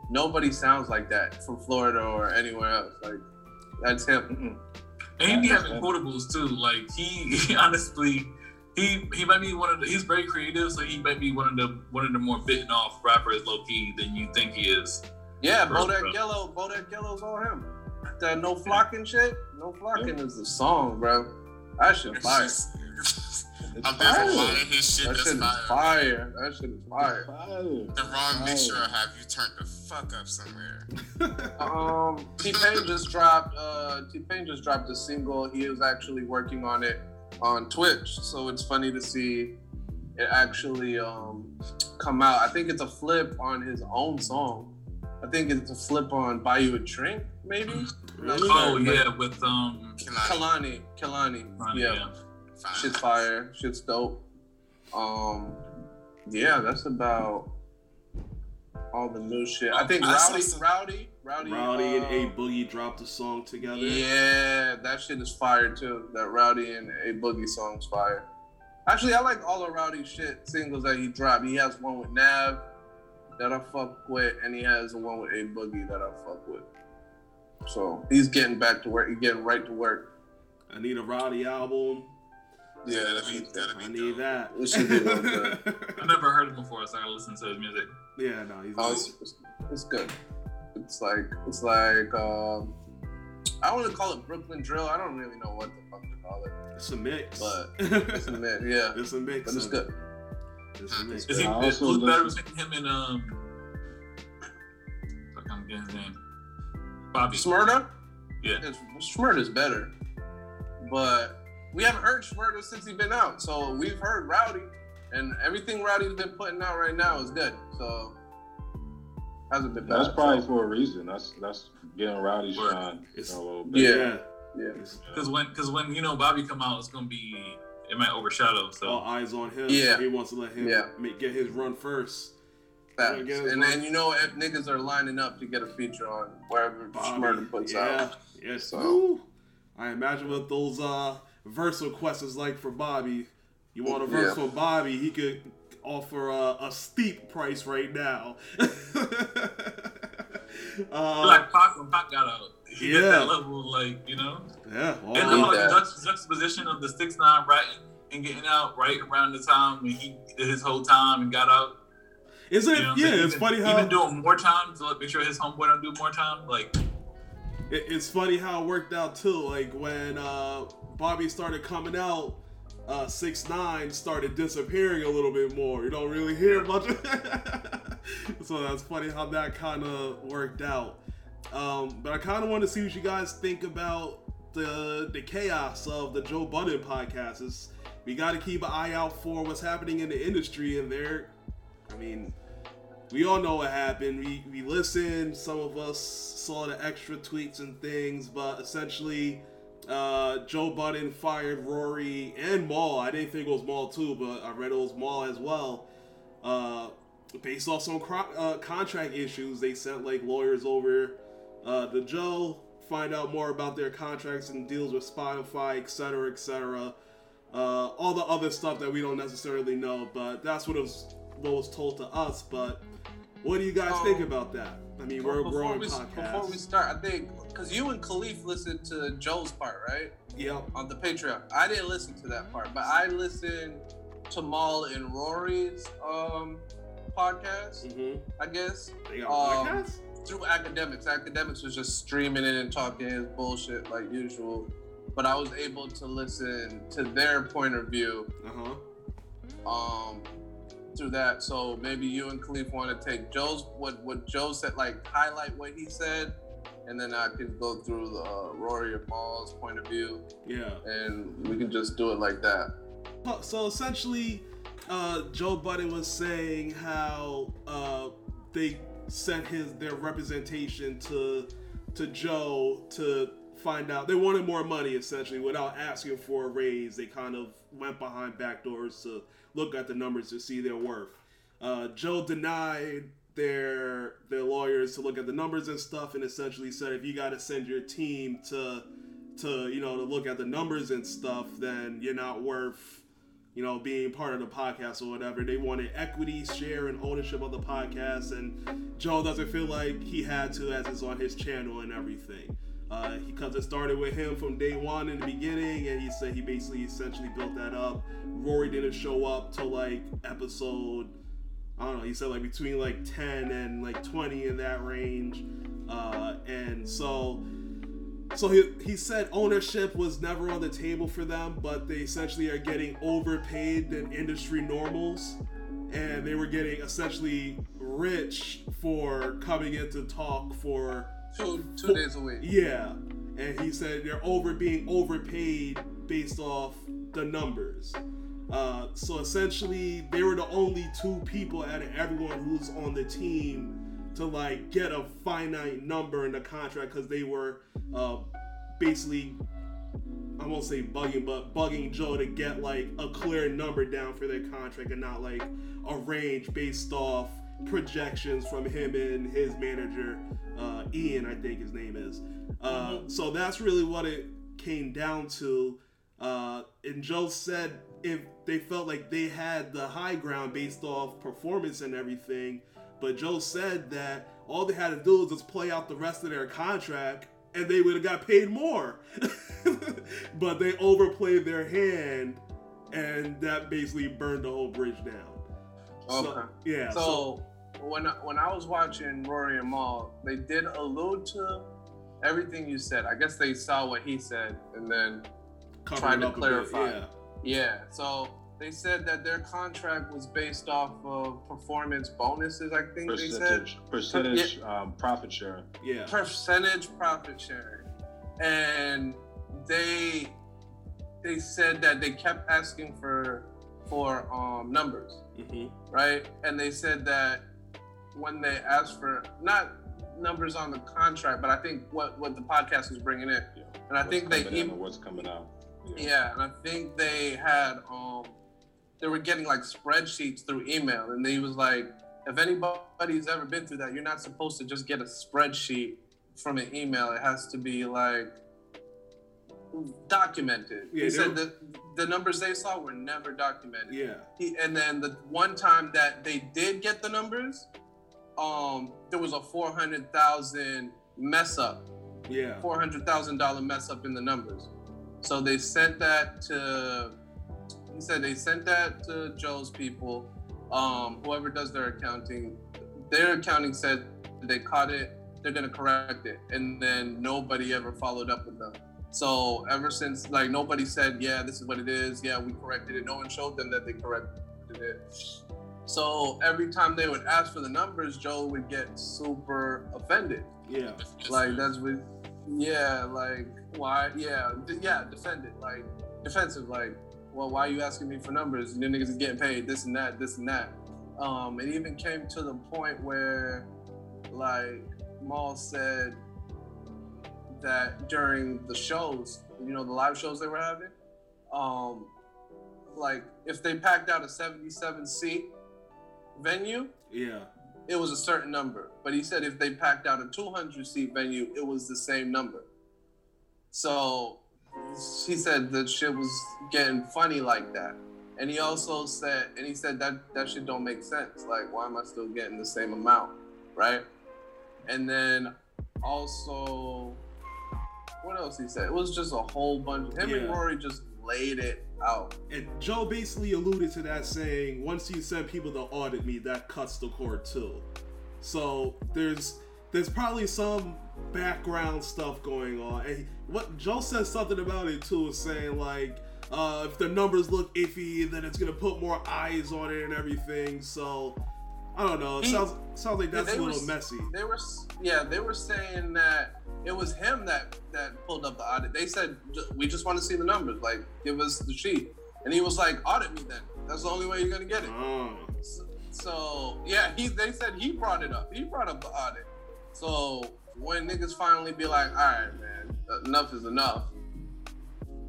S4: nobody sounds like that from Florida or anywhere else. Like, that's him.
S3: And he be having quotables too. Like he, he honestly, he he might be one of the. He's very creative, so he might be one of the one of the more bitten off rappers, low key, than you think he is.
S4: Yeah,
S3: Bro,
S4: Bodak
S3: bro.
S4: Yellow. Bodak Yellow's on him. That No Flocking shit. No Flocking is the song, bro. That shit
S1: It's
S4: fire.
S1: just-
S5: It's
S1: I'm there's a
S5: fire.
S1: lot of his shit
S4: That
S1: that's
S4: shit is
S1: fire.
S4: fire. That shit is fire.
S5: Fire.
S1: The wrong
S5: Fire.
S1: mixture will have you turned the fuck up somewhere.
S4: Um, T Pain just dropped. Uh, T Pain just dropped a single. He was actually working on it on Twitch, so it's funny to see it actually um come out. I think it's a flip on his own song. I think it's a flip on "Buy You a Drink," maybe. Not
S2: Really?
S3: Oh
S4: sure,
S3: yeah, with um,
S1: Kehlani,
S4: Kehlani, Kehlani.
S3: Ronnie,
S4: yeah.
S3: yeah.
S1: fine.
S4: shit's fire. Shit's dope. Um, yeah, that's about all the new shit. I think
S1: I
S4: Rowdy,
S1: some-
S4: Rowdy, Rowdy,
S2: Rowdy and
S4: uh,
S2: A Boogie dropped a song together.
S4: Yeah, that shit is fire too. That Rowdy and A Boogie song's fire. Actually, I like all the Rowdy shit singles that he dropped. He has one with Nav that I fuck with, and he has one with A Boogie that I fuck with. So he's getting back to work. He's getting right to work.
S2: I need a Rowdy album.
S1: Yeah,
S4: that
S1: that'd be, that'd be
S2: I
S1: dope.
S2: need that.
S4: It should be real good.
S3: I never heard him before, so I gotta listen to his music.
S2: yeah, no, he's
S4: Oh, it's, it's, it's good. It's like it's like um, I want to call it Brooklyn drill. I don't really know what the fuck to call it,
S2: it's a mix.
S4: but it's a mix. Yeah,
S2: it's a mix.
S4: but it's good.
S2: it. It's a mix.
S3: Is he?
S5: I also
S3: who's better
S5: listen-
S3: between him and um? Fuck, I'm getting his name. Bobby.
S4: Shmurda,
S3: Yeah.
S4: it's, Shmurda's better, but we haven't heard Shmurda since he's been out. So we've heard Rowdy, and everything Rowdy's been putting out right now is good. So hasn't been bad.
S5: That's probably
S4: so,
S5: for a reason. That's that's getting rowdy
S3: Word.
S5: shine
S2: It's-
S5: a little bit.
S4: Yeah.
S2: yeah.
S4: yeah.
S3: Because when, because when you know Bobby come out, it's gonna be it might overshadow. So
S2: all eyes on him.
S4: Yeah.
S2: So he wants to let him
S4: Yeah.
S2: make, get his run first.
S4: Facts. And
S2: well.
S4: then you know if niggas are lining up to get a feature on wherever
S2: Bobby.
S4: Shmurda puts
S2: yeah.
S4: out.
S2: Yes.
S4: So-
S2: Ooh. I imagine what those uh verse requests is like for Bobby. You want a verse
S4: Yeah.
S2: from Bobby, he could offer a, a steep price right now. uh,
S3: like Pac when Pac got out, he
S2: Yeah.
S3: hit that level, like you know.
S2: yeah. all
S3: And
S4: need
S3: then like the juxt- juxtaposition of the six nine writing and getting out right around the time when he did his whole time and got out.
S2: Is
S3: You know
S2: yeah,
S3: saying?
S2: it's
S3: even,
S2: funny how
S3: even doing more time to like make sure his homeboy don't do more time. Like
S2: It- it's funny how it worked out too. Like when uh, Bobby started coming out, uh, six nine started disappearing a little bit more. You don't really hear much. so that's funny how that kind of worked out. Um, but I kind of want to see what you guys think about the the chaos of the Joe Budden podcast. It's, we got to keep an eye out for what's happening in the industry, and there. I mean, we all know what happened. We we listened. Some of us saw the extra tweets and things, but essentially, uh, Joe Budden fired Rory and Mal. I didn't think it was Mal too, but I read it was Mal as well. Uh, based off some cro- uh, contract issues, they sent like lawyers over uh, to Joe, find out more about their contracts and deals with Spotify, etc., etc. Uh, all the other stuff that we don't necessarily know, but that's what was what was told to us. But what do you guys
S4: Um,
S2: think about that? I mean, we're
S4: a
S2: growing
S4: we,
S2: podcasts.
S4: Before we start, I think because you and Khalif listened to Joe's part, right,
S2: Yep.
S4: on the Patreon. I didn't listen to that part, but I listened to Mal and Rory's um podcast.
S2: Mm-hmm.
S4: I guess
S2: They got
S4: Um,
S2: podcasts.
S4: through Akademiks. Akademiks was just streaming it and talking his bullshit like usual. But I was able to listen to their point of view
S2: Uh huh.
S4: um through that. So maybe you and Khalif want to take Joe's what what Joe said, like highlight what he said, and then I can go through the uh, Rory or Paul's point of view,
S2: Yeah.
S4: and we can just do it like that.
S2: So- So essentially, uh, Joe Budden was saying how uh, they sent his their representation to to Joe to find out they wanted more money essentially without asking for a raise. They kind of went behind back doors to look at the numbers to see their worth. Uh, Joe denied their their lawyers to look at the numbers and stuff, and essentially said if you got to send your team to to you know to look at the numbers and stuff, then you're not worth you know being part of the podcast or whatever. They wanted equity, share, and ownership of the podcast, and Joe doesn't feel like he had to as it's on his channel and everything. Uh, because it started with him from day one in the beginning, and he said he basically essentially built that up. Rory didn't show up till like episode I don't know. He said like between like ten and like twenty in that range, uh, and so so he he said ownership was never on the table for them, but they essentially are getting overpaid than industry normals, and they were getting essentially rich for coming in to talk for
S4: Two two days a week.
S2: yeah, and he said they're over being overpaid based off the numbers. Uh, so essentially, they were the only two people out of everyone who's on the team to like get a finite number in the contract because they were uh, basically, I won't say bugging, but bugging Joe to get like a clear number down for their contract and not like a range based off projections from him and his manager, uh, Ian, I think his name is. Uh, So that's really what it came down to. Uh, and Joe said if they felt like they had the high ground based off performance and everything, but Joe said that all they had to do was just play out the rest of their contract and they would have got paid more. but they overplayed their hand and that basically burned the whole bridge down.
S4: Okay.
S2: So, yeah. So,
S4: So when I, when I was watching Rory and Mal, they did allude to everything you said. I guess they saw what he said and then trying to
S2: a bit,
S4: clarify.
S2: yeah.
S4: Yeah. So they said that their contract was based off of performance bonuses. I think they said
S5: Percentage, percentage um, profit share.
S2: Yeah.
S4: percentage profit sharing, and they they said that they kept asking for for um, numbers.
S2: hmm
S4: right? And they said that when they asked for not numbers on the contract, but I think what what the podcast was bringing in,
S5: Yeah.
S4: and I
S5: What's
S4: think they
S5: in
S4: even
S5: what's coming out.
S4: Yeah, and I think they had um they were getting like spreadsheets through email, and they was like, if anybody's ever been through that, you're not supposed to just get a spreadsheet from an email. It has to be like documented.
S2: Yeah,
S4: he said
S2: were-
S4: that the numbers they saw were never documented
S2: Yeah.
S4: he, and then the one time that they did get the numbers, um, there was a four hundred thousand mess up,
S2: Yeah.
S4: four hundred thousand dollar mess up in the numbers. So they sent that to. He said they sent that to Joe's people, um, whoever does their accounting. Their accounting said they caught it. They're gonna correct it, and then nobody ever followed up with them. So ever since, like nobody said, yeah, this is what it is. Yeah, we corrected it. No one showed them that they corrected it. So every time they would ask for the numbers, Joe would get super offended.
S2: Yeah.
S4: Like that's what, yeah, like why, yeah, d- yeah, defended, like defensive, like, well, why are you asking me for numbers? You niggas is getting paid this and that, this and that. Um, it even came to the point where, like, Mal said that during the shows, you know, the live shows they were having. Um, like if they packed out a 77 seat venue,
S2: Yeah.
S4: it was a certain number. But he said if they packed out a 200 seat venue, it was the same number. So he said the shit was getting funny like that. And he also said, and he said that that shit don't make sense. Like, why am I still getting the same amount, right? And then also, what else he said? It was just a whole bunch. Him and Rory just laid it out.
S2: And Joe basically alluded to that saying, once you send people to audit me, that cuts the cord too. So there's there's probably some background stuff going on. And what Joe said something about it too, saying like, uh, if the numbers look iffy, then it's gonna put more eyes on it and everything. So I don't know. It
S4: He-
S2: sounds sounds like that's a
S4: were
S2: little
S4: s-
S2: messy.
S4: They were, yeah, they were saying that it was him that that pulled up the audit. They said we just want to see the numbers, like give us the sheet, and he was like, audit me then. That's the only way you're gonna get it.
S2: Oh.
S4: So, so yeah, he they said he brought it up. He brought up the audit. So when niggas finally be like, all right, man, enough is enough,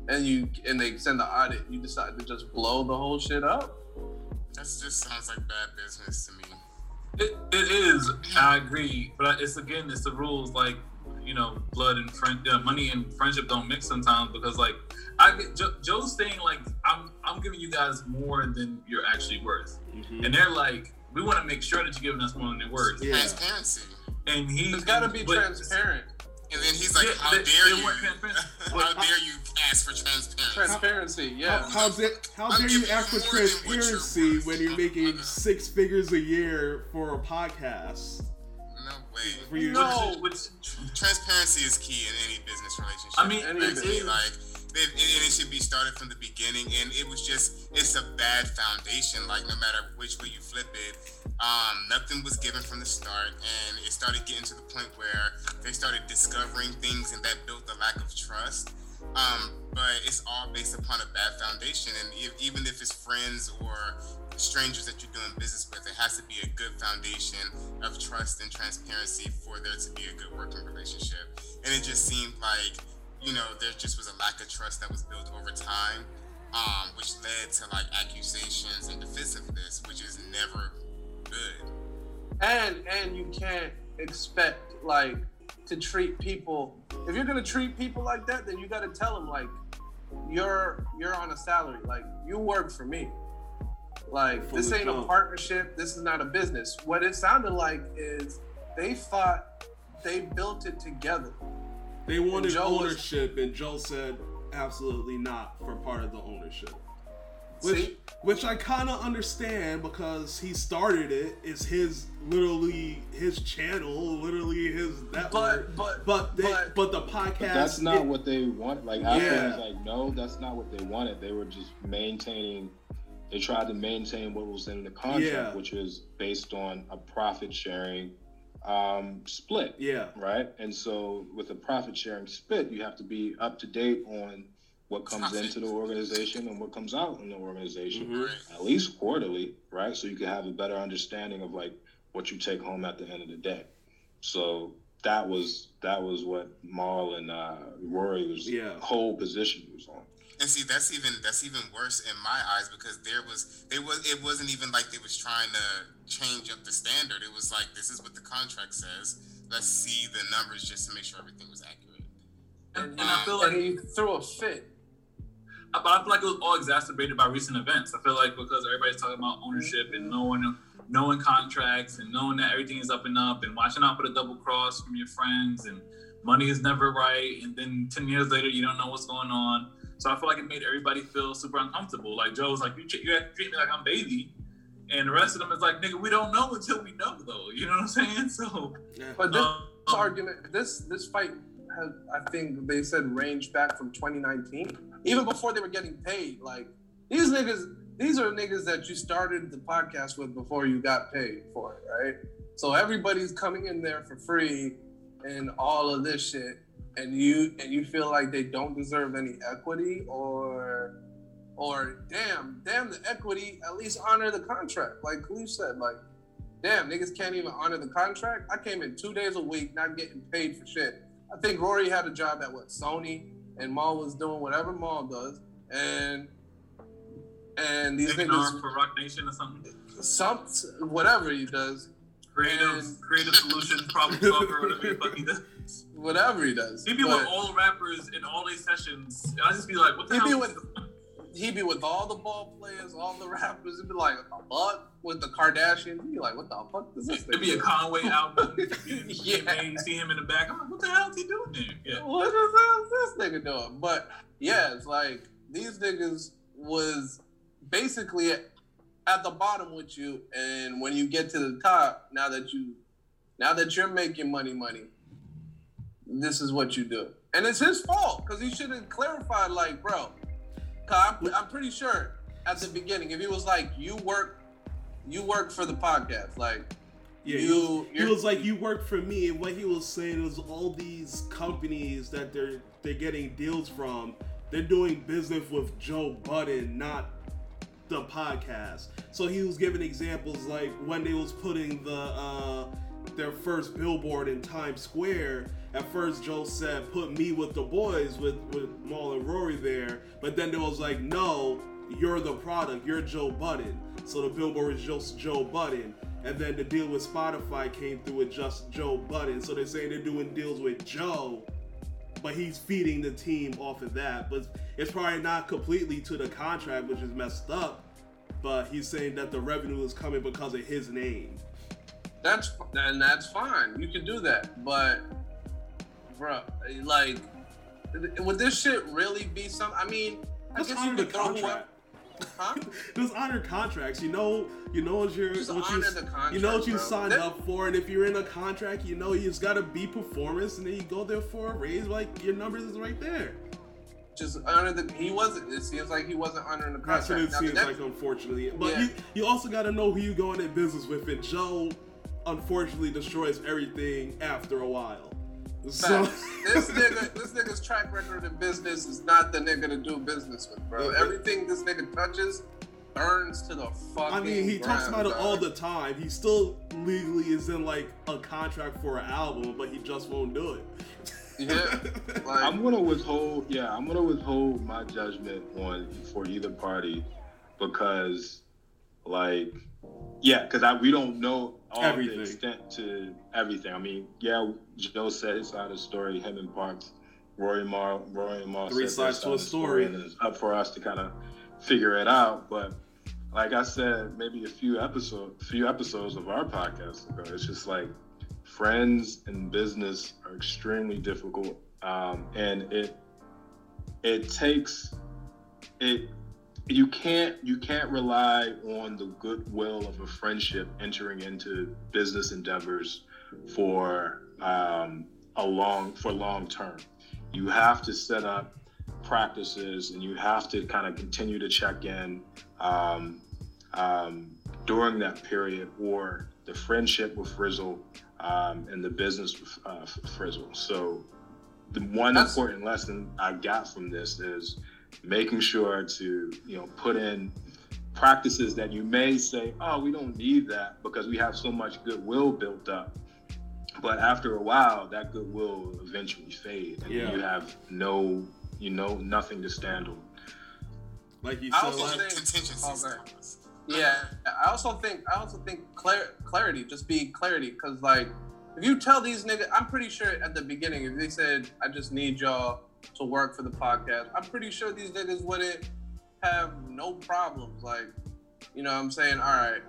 S4: and you and they send the audit, you decide to just blow the whole shit up.
S1: That just sounds like bad business to me.
S3: It, it is. I agree, but it's again, it's the rules. Like you know, blood and friend, uh, money and friendship don't mix sometimes because like I get Joe, Joe's saying like I'm I'm giving you guys more than you're actually worth,
S2: Mhm.
S3: and they're like we want to make sure that you're giving us more than you're worth.
S2: Yeah.
S1: Transparency.
S3: And he
S4: It's got to be
S3: but-
S4: transparent.
S1: And then he's like,
S3: Yeah,
S1: "How
S3: they-
S1: dare
S3: they
S1: you? How dare you ask for transparency?"
S4: Transparency, yeah.
S2: How, how, dare, how dare you ask for
S1: you more than what you're
S2: transparency when you're making six figures a year for a podcast?
S1: No way.
S2: For you,
S4: No.
S1: Transparency is key in any business relationship.
S3: I mean,
S4: Any
S3: it
S1: like it, and it should be started from the beginning. And it was just it's a bad foundation. Like no matter which way you flip it, um, nothing was given from the start, and it started getting to the point where they started discovering things, and that built a lack of trust. Um, but it's all based upon a bad foundation, and if, even if it's friends or strangers that you're doing business with, it has to be a good foundation of trust and transparency for there to be a good working relationship. And it just seemed like, you know, there just was a lack of trust that was built over time, um, which led to like accusations and defensiveness, which is never good.
S4: and and you can't expect like to treat people if you're gonna treat people like that then you gotta tell them like you're you're on a salary. Like you work for me. Like
S2: From
S4: this
S2: the
S4: ain't a partnership. This is not a business. What it sounded like is they thought they built it together
S2: they wanted
S4: Joe was-
S2: ownership, and Joe said absolutely not for part of the ownership. Which,
S4: See?
S2: which I kind of understand because he started it. It's his literally his channel, literally his network.
S4: but but
S2: but they, but,
S4: but-
S2: the podcast.
S5: But that's not
S2: it-
S5: what they want. Like Apple
S2: Yeah.
S5: was like, no, that's not what they wanted. They were just maintaining. They tried to maintain what was in the contract,
S2: Yeah.
S5: which was based on a profit sharing um, split,
S2: Yeah,
S5: right? And so, with a profit sharing split, you have to be up to date on what comes into the organization and what comes out in the organization,
S2: Mhm.
S5: At least quarterly, right? So you can have a better understanding of like what you take home at the end of the day. So that was that was what Mal and uh, Rory was
S2: Yeah.
S5: whole position was on.
S1: And see, that's even that's even worse in my eyes because there was they was it wasn't even like they was trying to change up the standard. It was like this is what the contract says. Let's see the numbers just to make sure everything was accurate.
S3: and, and I um, feel like
S4: and he threw a fit
S3: but I feel like it was all exacerbated by recent events. I feel like because everybody's talking about ownership and mm-hmm. knowing knowing contracts and knowing that everything is up and up and watching out for the double cross from your friends and money is never right and then 10 years later you don't know what's going on. So I feel like it made everybody feel super uncomfortable. Like Joe was like, you, you have to treat me like I'm baby. And the rest of them is like, nigga, we don't know until we know though. You know what I'm saying? So
S2: yeah.
S4: but this
S3: um,
S4: argument this this fight has i think they said ranged back from 2019 even before they were getting paid like these niggas these are niggas that you started the podcast with before you got paid for it right so everybody's coming in there for free and all of this shit and you and you feel like they don't deserve any equity or or damn damn the equity at least honor the contract like Khalif said like damn, niggas can't even honor the contract. I came in two days a week, not getting paid for shit. I think Rory had a job at what Sony, and Mal was doing whatever Mal does, and and these
S3: Taking
S4: niggas
S3: arm for Roc Nation or something.
S4: some whatever he does,
S3: Creative,
S4: And-
S3: creative solution, problem solver, whatever the fuck he does.
S4: whatever he does.
S3: He'd be
S4: But
S3: with all rappers in all these sessions. And I just be like, what the
S4: He
S3: hell?
S4: be with-
S3: this?
S4: he be with all the ball players, all the rappers. He'd be like a buck with the Kardashians. He'd be like, what the fuck is this?
S3: It'd be a? Conway album.
S4: Yeah.
S3: You see him in the back. I'm like, what the hell is he doing there? Yeah.
S4: what the hell is this nigga doing? But yeah, it's like these niggas was basically at the bottom with you, and when you get to the top, now that you, now that you're making money, money, this is what you do, and it's his fault because he should have clarified, like, bro, I'm, I'm pretty sure at the beginning, if he was like, you work, you work for the podcast, like,
S2: Yeah,
S4: you,
S2: was, he was like, "You work for me," and what he was saying was all these companies that they're they're getting deals from, they're doing business with Joe Budden, not the podcast. So he was giving examples like when they was putting the uh, their first billboard in Times Square. At first, Joe said, "Put me with the boys, with with Mal and Rory there," but then there was like, "No, you're the product. You're Joe Budden." So the billboard is just Joe Budden. And then the deal with Spotify came through with just Joe Budden. So they're saying they're doing deals with Joe, but he's feeding the team off of that. But it's probably not completely to the contract, which is messed up. But he's saying that the revenue is coming because of his name.
S4: That's and that's fine. You can do that, but bro, like, would this shit really be some? I mean, I
S2: Just
S4: guess you
S2: honor the
S4: could throw whoever,
S2: contract.
S4: huh?
S2: Just honor contracts. You know, you know what you're,
S4: Just
S2: what
S4: honor
S2: you,
S4: the contract.
S2: you know what you
S4: bro.
S2: signed
S4: That-
S2: up for, and if you're in a contract, you know you just gotta be performance, and then you go there for a raise. Like your numbers is right there.
S4: Just honor the. He wasn't. It seems like he wasn't honoring the contract.
S2: That's what it
S4: Now,
S2: seems
S4: that-
S2: like, unfortunately. But
S4: Yeah.
S2: you, you also got to know who you going in business with. And Joe, unfortunately, destroys everything after a while. So,
S4: this nigga, this nigga's track record in business is not the nigga to do business with, bro.
S2: Yeah.
S4: Everything this nigga touches burns to the fucking.
S2: I mean, he talks
S4: ground,
S2: about it all the time. He still legally is in like a contract for an album, but he just won't do it.
S4: Yeah, like,
S5: I'm gonna withhold. Yeah, I'm gonna withhold my judgment on for either party because, like, yeah, because I we don't know all
S2: Everything.
S5: the extent to everything. I mean, yeah, Joe said his side of the story. Him and Parks, Rory Mal, Rory and Mal
S2: Three
S5: said
S2: sides to a
S5: the
S2: story.
S5: and it's up for us to kind of figure it out. But like I said, maybe a few episodes, few episodes of our podcast ago, it's just like friends and business are extremely difficult um, and it it takes it you can't you can't rely on the goodwill of a friendship entering into business endeavors for um, a long for long term you have to set up practices and you have to kind of continue to check in um, um, during that period or the friendship with Frizzle um, and the business with uh, Frizzle. So the one
S4: That's-
S5: important lesson I got from this is making sure to you know put in practices that you may say, oh, we don't need that because we have so much goodwill built up. But after a while, that goodwill eventually fade, and
S2: Yeah.
S5: you have no, you know, nothing to stand on.
S2: Like you
S4: I
S2: said,
S4: also
S2: like,
S4: think-
S1: contingencies.
S4: Oh, okay. Yeah, I also think I also think clar- clarity, just be clarity, because like if you tell these niggas, I'm pretty sure at the beginning if they said I just need y'all to work for the podcast, I'm pretty sure these niggas wouldn't have no problems. Like, you know, what I'm saying, all right,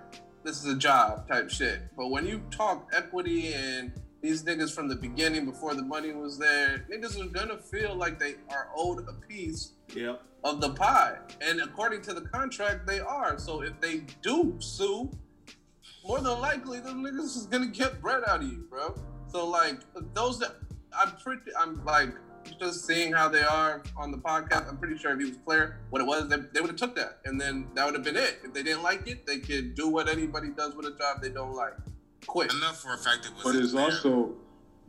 S4: this is a job type shit. But when you talk equity and these niggas from the beginning before the money was there, niggas are gonna feel like they are owed a piece
S2: yeah,
S4: of the pie. And according to the contract, they are. So if they do sue, more than likely them niggas is gonna get bread out of you, bro. So like those that I'm pretty I'm like just seeing how they are on the podcast, I'm pretty sure if he was clear what it was, they, they would have took that. And then that would have been it. If they didn't like it, they could do what anybody does with a job they don't like. Quit.
S1: Enough for a fact it was.
S5: But it's also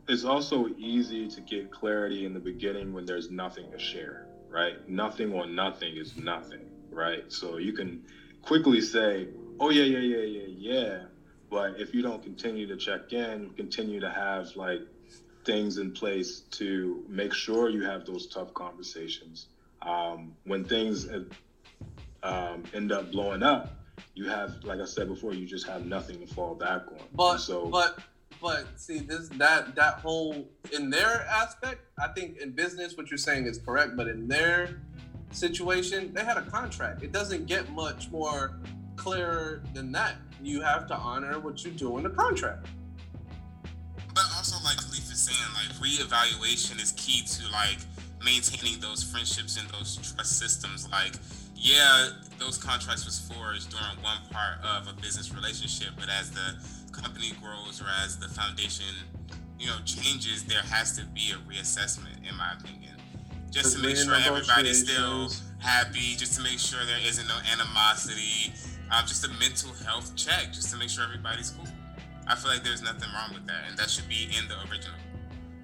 S5: it's also easy to get clarity in the beginning when there's nothing to share, right? Nothing on nothing is nothing, right? So you can quickly say, "Oh yeah, yeah, yeah, yeah, yeah," but if you don't continue to check in, continue to have like things in place to make sure you have those tough conversations. Um, when things um, end up blowing up, you have, like I said before, you just have nothing to fall back on.
S4: But
S5: And so,
S4: but but see this that that whole in their aspect, I think in business what you're saying is correct, but in their situation, they had a contract. It doesn't get much more clearer than that. You have to honor what you do in the contract.
S1: But also, like Khalif is saying, like reevaluation is key to like maintaining those friendships and those trust systems. Like, yeah, those contracts was forged during one part of a business relationship, but as the company grows or as the foundation, you know, changes, there has to be a reassessment, in my opinion, just to make sure everybody's still happy, just to make sure there isn't no animosity, um, just a mental health check, just to make sure everybody's cool. I feel like there's nothing wrong with that, and that should be in the original.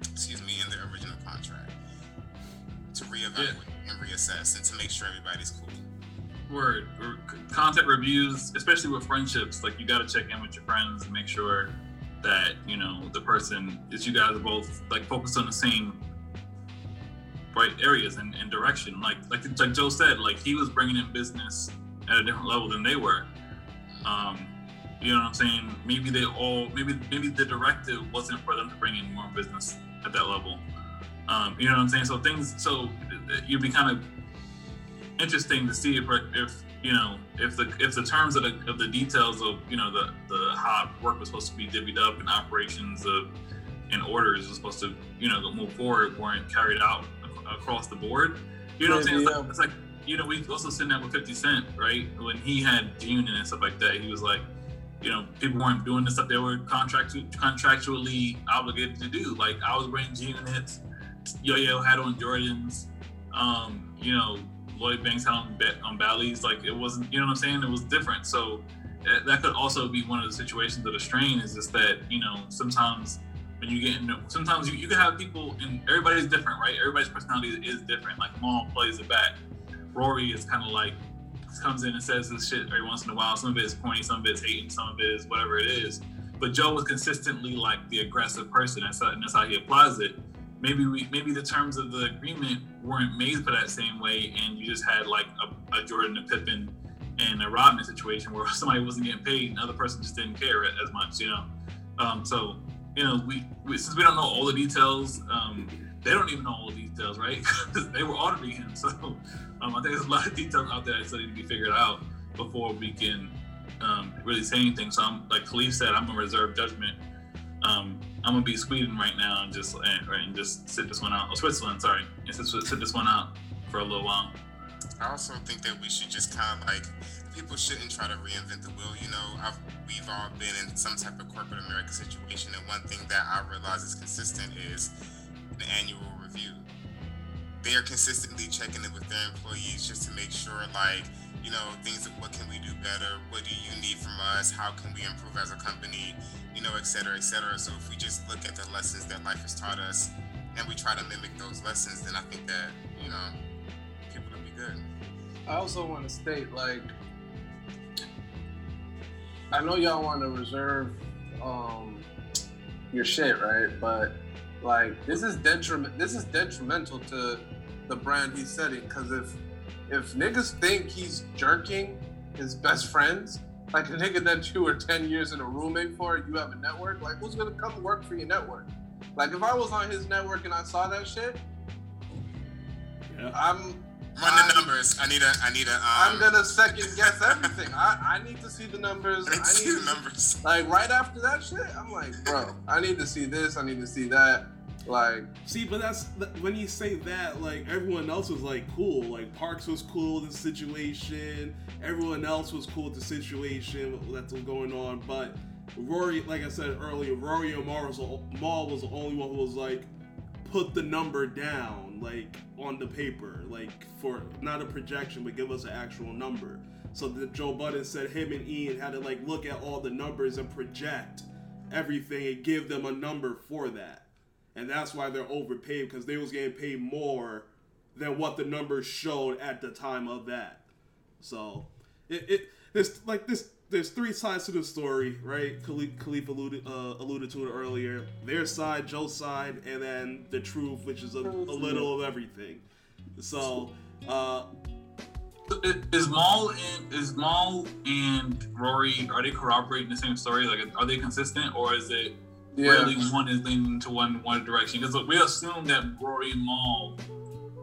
S1: Excuse me, in the original contract to reevaluate and reassess, and to make sure everybody's cool.
S3: Word. Or c- Contact reviews, especially with friendships, like you got to check in with your friends and make sure that you know the person is you guys are both like focused on the same right areas and, and direction. Like like like Joe said, like he was bringing in business at a different level than they were. Um, you know what I'm saying? Maybe they all maybe maybe the directive wasn't for them to bring in more business at that level. Um, you know what I'm saying? So things so you'd be kind of interesting to see if if you know if the if the terms of the of the details of you know the the how work was supposed to be divvied up and operations of and orders was supposed to you know move forward weren't carried out across the board. You know what I'm saying? It's like, it's like you know we also seen that with 50 Cent, right? When he had the union and stuff like that, he was like, you know, people weren't doing the stuff they were contractu- contractually obligated to do. Like I was wearing G units, Yo Yo had on Jordans, um, you know, Lloyd Banks had on, on Bally's. Like it wasn't, you know what I'm saying? It was different. So uh, that could also be one of the situations of the strain is just that, you know, sometimes when you get into, sometimes you, you can have people and everybody's different, right? Everybody's personality is different. Like Mal plays the back. Rory is kind of like, comes in and says this shit every once in a while. Some of it is pointy, some of it is hating, some of it is whatever it is. But Joe was consistently like the aggressive person, that's how, and that's how he applies it. Maybe we, maybe the terms of the agreement weren't made for that same way, and you just had like a, a Jordan, a Pippen, and a Rodman situation where somebody wasn't getting paid, and the other person just didn't care as much, you know. Um, so you know, we, we since we don't know all the details, um, they don't even know all the details, right? They were auditing him. So um, I think there's a lot of details out there that still need to be figured out before we can um, really say anything. So I'm like Khalif said, I'm gonna reserve judgment. Um, I'm gonna be Sweden right now and just and, and just sit this one out. Oh, Switzerland, sorry, and sit, sit this one out for a little while.
S1: I also think that we should just kind of like people shouldn't try to reinvent the wheel. You know, I've, we've all been in some type of corporate America situation, and one thing that I realize is consistent is an annual review. They are consistently checking in with their employees just to make sure, like, you know, things. What can we do better? What do you need from us? How can we improve as a company? You know, et cetera, et cetera. So if we just look at the lessons that life has taught us, and we try to mimic those lessons, then I think that you know, people will be good.
S4: I also want to state, like, I know y'all want to reserve um, your shit, right? But like, this is detriment. This is detrimental to the brand he's setting. Because if if niggas think he's jerking his best friends, like a nigga that you were ten years in a roommate for, you have a network. Like, who's gonna come work for your network? Like, if I was on his network and I saw that shit,
S2: Yeah.
S4: I'm
S1: Run the
S4: I'm-
S1: numbers. I need a. I need a. Um,
S4: I'm gonna second guess everything. I, I need to see the numbers.
S1: I need to
S4: I
S1: see
S4: need
S1: the numbers.
S4: like right after that shit. I'm like, bro, I need to see this. I need to see that. Like,
S2: See, but that's when you say that, like everyone else was like cool. Like Parks was cool with the situation. Everyone else was cool with the situation that's going on. But Rory, like I said earlier, Rory Omar was Mal was the only one who was like, put the number down, like on the paper, like for not a projection, but give us an actual number. So that Joe Budden said him and Ian had to like look at all the numbers and project everything and give them a number for that and that's why they're overpaid because they was getting paid more than what the numbers showed at the time of that. So it, it there's like this there's three sides to the story, right? Khalif, Khalif alluded uh, alluded to it earlier. Their side, Joe's side, and then the truth, which is a, a little of everything. So, uh,
S3: is Mal and is Mal and Rory are they corroborating the same story? Like, are they consistent, or is it
S4: Yeah.
S3: really one is leaning to one one direction? Because we assume that Rory and Mal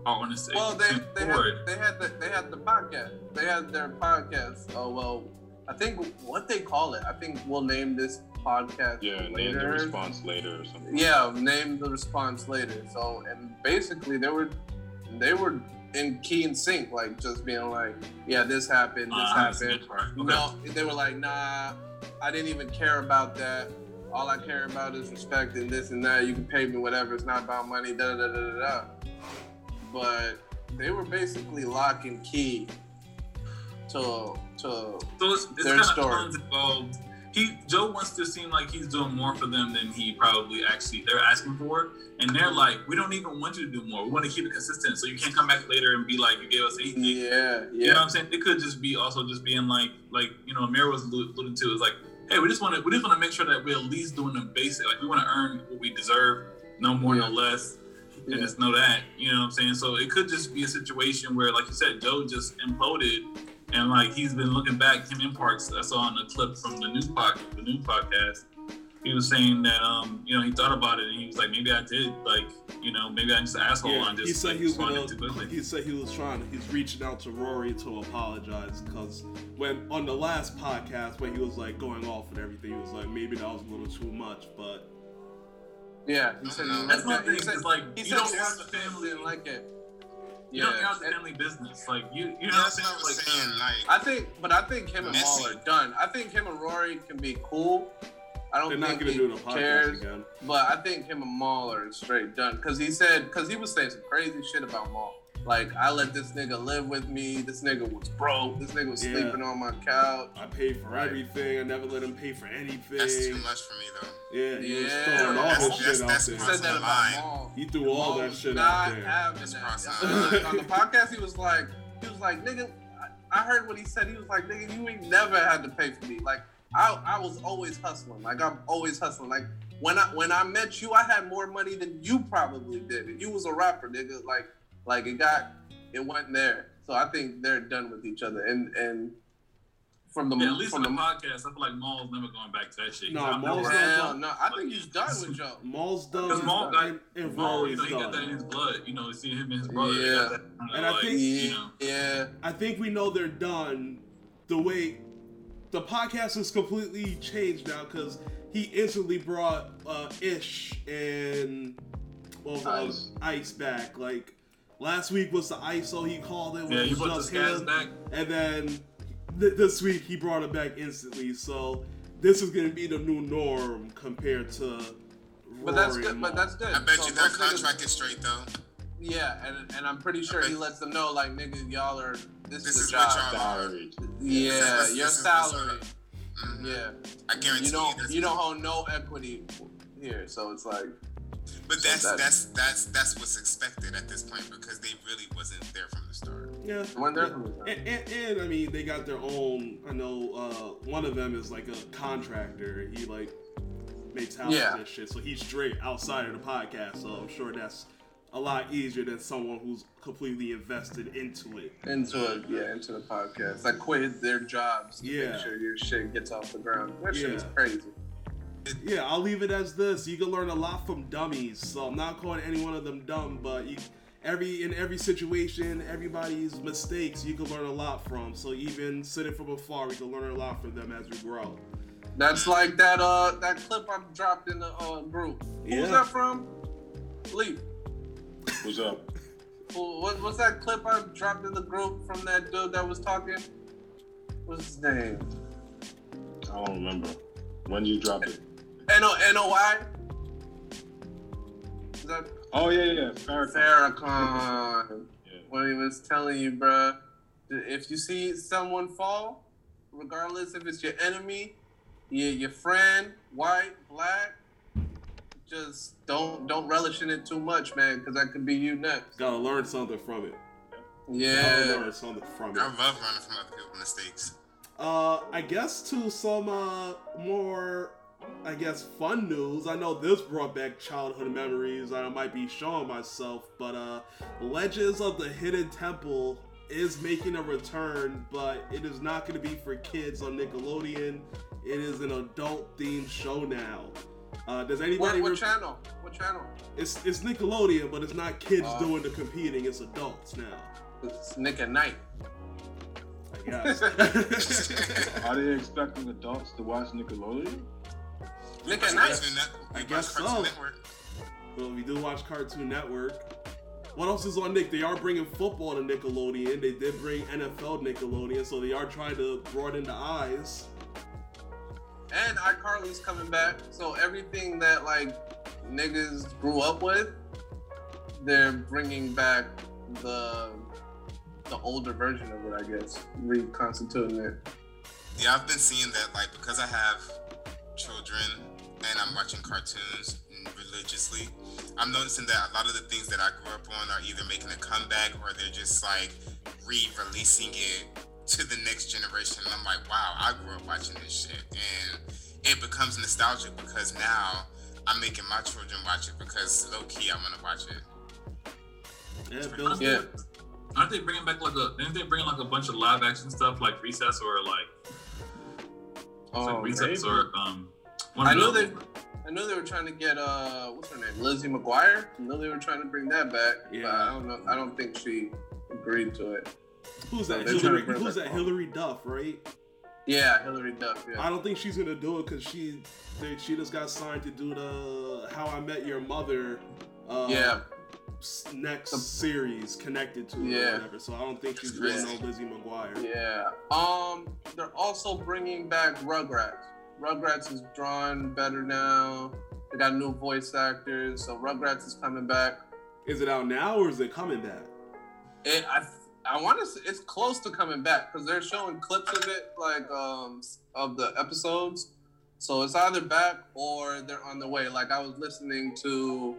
S3: are on the same,
S4: Well, they they
S3: board.
S4: had, they had the they had the podcast. They had their podcast. Oh well, I think what they call it. I think we'll name this podcast.
S5: Yeah, name the response later or something.
S4: Yeah, name the response later. So and basically they were they were in key and sync, like just being like, yeah, this happened, this
S3: Uh,
S4: happened.
S3: that part. Okay.
S4: No, they were like, nah, I didn't even care about that. All I care about is respect and this and that. You can pay me whatever. It's not about money. Da da da da da. But they were basically lock and key to to
S3: So it's, it's
S4: Their
S3: kind of
S4: story.
S3: involved. He Joe wants to seem like he's doing more for them than he probably actually they're asking for, and they're mm-hmm. like, we don't even want you to do more. We want to keep it consistent, so you can't come back later and be like, you gave us anything.
S4: yeah yeah.
S3: You know what I'm saying? It could just be also just being like, like you know, Amir was allu- alluding to is like, hey, we just want to we just want to make sure that we're at least doing the basic. Like we want to earn what we deserve, no more, no
S4: Yeah.
S3: less, and
S4: yeah.
S3: just know that. You know what I'm saying? So it could just be a situation where, like you said, Joe just imploded, and like he's been looking back. Him in Parks, I saw on the clip from the new pod, the new podcast. He was saying that um, you know, he thought about it and he was like, maybe I did, like, you know, maybe I'm just an asshole
S2: yeah,
S3: and just
S2: he said
S3: like,
S2: he was
S3: responded
S2: gonna.
S3: quickly.
S2: He said he was trying. He's reaching out to Rory to apologize because when on the last podcast when he was like going off and everything, he was like maybe that was a little too much, but
S4: yeah. He said he
S1: That's
S4: liked
S3: That's my
S4: that.
S3: thing.
S4: He said,
S3: like
S4: he
S3: you
S4: said
S3: don't
S4: he
S3: have the family.
S4: didn't like it.
S3: You don't
S4: Yeah,
S3: have the family business. Like you, you
S1: Yeah,
S3: know
S1: that's
S3: saying?
S1: what I was
S3: Like,
S1: saying. Like,
S4: I think, but I think him and
S1: Mal
S4: are done. I think him and Rory can be cool. I don't
S2: they're not
S4: think
S2: gonna
S4: he
S2: do the podcast
S4: cares,
S2: again.
S4: but I think him and Mal are straight done. Cause he said, cause he was saying some crazy shit about Mal. Like I let this nigga live with me. This nigga was broke. This nigga was
S2: Yeah.
S4: sleeping on my couch.
S2: I paid for
S4: Right.
S2: everything. I never let him pay for anything.
S1: that's too much for me though.
S2: Yeah, he was throwing all
S1: That's-
S2: his
S1: that's-
S2: shit out
S1: that's
S2: there.
S4: said that about. Mal.
S2: He threw all
S4: Mal
S2: that shit
S4: not
S2: out there.
S4: having
S1: That's
S4: that.
S1: crossing
S4: On
S1: the
S4: the- on the podcast, he was like, he was like, nigga, I- I heard what he said. He was like, nigga, you ain't never had to pay for me. Like, I, I was always hustling. Like, I'm always hustling. Like, when I when I met you, I had more money than you probably did. And you was a rapper, nigga. Like, like it got, it went there. So I think they're done with each other. And and from the
S3: yeah, at least
S4: from
S3: the
S4: the
S3: podcast, I feel like Mal's never going back to that shit.
S2: No,
S3: He's out
S2: Mal's
S3: there.
S2: not-
S4: no, I think he's done with Joe.
S2: Mal's done,
S3: Because Mal got-
S2: and, and
S3: Mal, you know, he got that in
S2: done.
S3: his blood. You know, see him and his brother. they
S4: Yeah.
S3: got that,
S2: And I
S3: like,
S2: think-
S3: you know,
S4: Yeah,
S2: I think we know they're done. The way the podcast has completely changed now because he instantly brought uh, Ish and what was
S5: Ice.
S2: Ice. Ice back. Like last week was the ISO he called it.
S3: yeah,
S2: which
S3: he put the
S2: just
S3: scats
S2: him.
S3: back.
S2: And then th- this week he brought it back instantly. So this is gonna be the new norm compared to.
S4: but that's good. But that's good.
S1: I bet
S4: So
S1: you their
S4: those niggas-
S1: contract is straight though.
S4: Yeah, and and I'm pretty sure he lets them know, like, nigga, y'all are this,
S1: This
S4: is
S1: is
S4: the
S1: what
S4: job.
S1: y'all.
S5: Salary.
S4: Yeah,
S1: This is-
S4: your
S1: this
S4: salary.
S1: up. Mhm.
S4: Yeah,
S1: I guarantee
S4: you don't
S1: that's-
S4: you don't hold no equity here, so it's like
S1: But that's
S4: that-
S1: that's that's that's what's expected at this point because they really wasn't there from the start.
S2: yeah.
S4: when they're
S2: yeah.
S4: from the top.
S2: And, and, and I mean, they got their own. I know uh, one of them is like a contractor. He like makes houses
S4: Yeah.
S2: and shit. So he's straight outside of the podcast. So I'm sure that's a lot easier than someone who's completely invested into it.
S4: into it, yeah, into the podcast. Like quit their jobs to
S2: Yeah.
S4: make sure your shit gets off the ground. That shit is
S2: Yeah.
S4: crazy.
S2: Yeah, I'll leave it as this. You can learn a lot from dummies. So I'm not calling any one of them dumb, but you, every in every situation, everybody's mistakes you can learn a lot from. So even sitting from afar, we can learn a lot from them as we grow.
S4: That's like that uh that clip I dropped in the uh, group. Who's
S2: Yeah.
S4: that from? Leaf.
S5: What's up?
S4: What, what's that clip I dropped in the group from that dude that was talking? What's his name?
S5: I don't remember. When you dropped it?
S4: N O N O I. Is that
S5: Oh yeah, yeah, Farrakhan.
S4: Farrakhan?
S5: Yeah.
S4: When he was telling you, bruh, if you see someone fall, regardless if it's your enemy, your your friend, white, black, just don't don't relish in it too much, man, because that could be you next.
S2: Gotta learn something from it.
S4: Yeah.
S2: No, no, it's on the front.
S1: I love learning from other people's mistakes.
S2: Uh, I guess to some uh more, I guess fun news. I know this brought back childhood memories. I might be showing myself, but uh, Legends of the Hidden Temple is making a return, but it is not going to be for kids on Nickelodeon. It is an adult-themed show now. Uh, does
S4: What,
S2: anybody?
S4: what
S2: re-
S4: channel? What channel?
S2: it's it's Nickelodeon, but it's not kids
S4: Oh.
S2: doing the competing. It's adults now.
S4: It's Nick at Night.
S2: I guess.
S5: Are they expecting adults to watch Nickelodeon?
S4: Nick at Night.
S1: Cartoon Net-
S2: I guess
S1: Cartoon
S2: so.
S1: Network.
S2: Well, we do watch Cartoon Network. What else is on Nick? They are bringing football to Nickelodeon. They did bring NFL to Nickelodeon, so they are trying to broaden the eyes.
S4: And iCarly's coming back. So everything that like niggas grew up with, they're bringing back the the older version of it, I guess, reconstituting it.
S1: Yeah, I've been seeing that like because I have children and I'm watching cartoons religiously. I'm noticing that a lot of the things that I grew up on are either making a comeback or they're just like re-releasing it to the next generation. And I'm like, wow, I grew up watching this shit, and becomes nostalgic because now I'm making my children watch it because low key I want to watch it.
S2: Yeah, Bill's
S4: Yeah.
S3: Aren't they bringing back like a? Didn't they bring like a bunch of live action stuff like Recess or like, it's like
S4: Oh,
S3: Recess
S4: maybe.
S3: or um? One
S4: I know they I know they were trying to get uh what's her name? Lizzie McGuire. I know they were trying to bring that back. But
S2: Yeah.
S4: I don't know. I don't think she agreed to it.
S2: Who's that?
S4: They're trying to Hilary,
S2: who's that?
S4: all-
S2: Hilary Duff, right?
S4: Yeah, Hilary Duff. Yeah.
S2: I don't think she's gonna do it because she she just got signed to do the How I Met Your Mother. Uh,
S4: Yeah.
S2: Next
S4: The-
S2: series connected to it or
S4: Yeah.
S2: whatever. So I don't think she's doing no. Lizzie McGuire.
S4: Yeah. Um, they're also bringing back Rugrats. Rugrats is drawn better now. They got new voice actors, so Rugrats is coming back.
S2: Is it out now or is it coming back?
S4: It, I I want to. say It's close to coming back because they're showing clips of it, like um of the episodes. So it's either back or they're on the way. Like I was listening to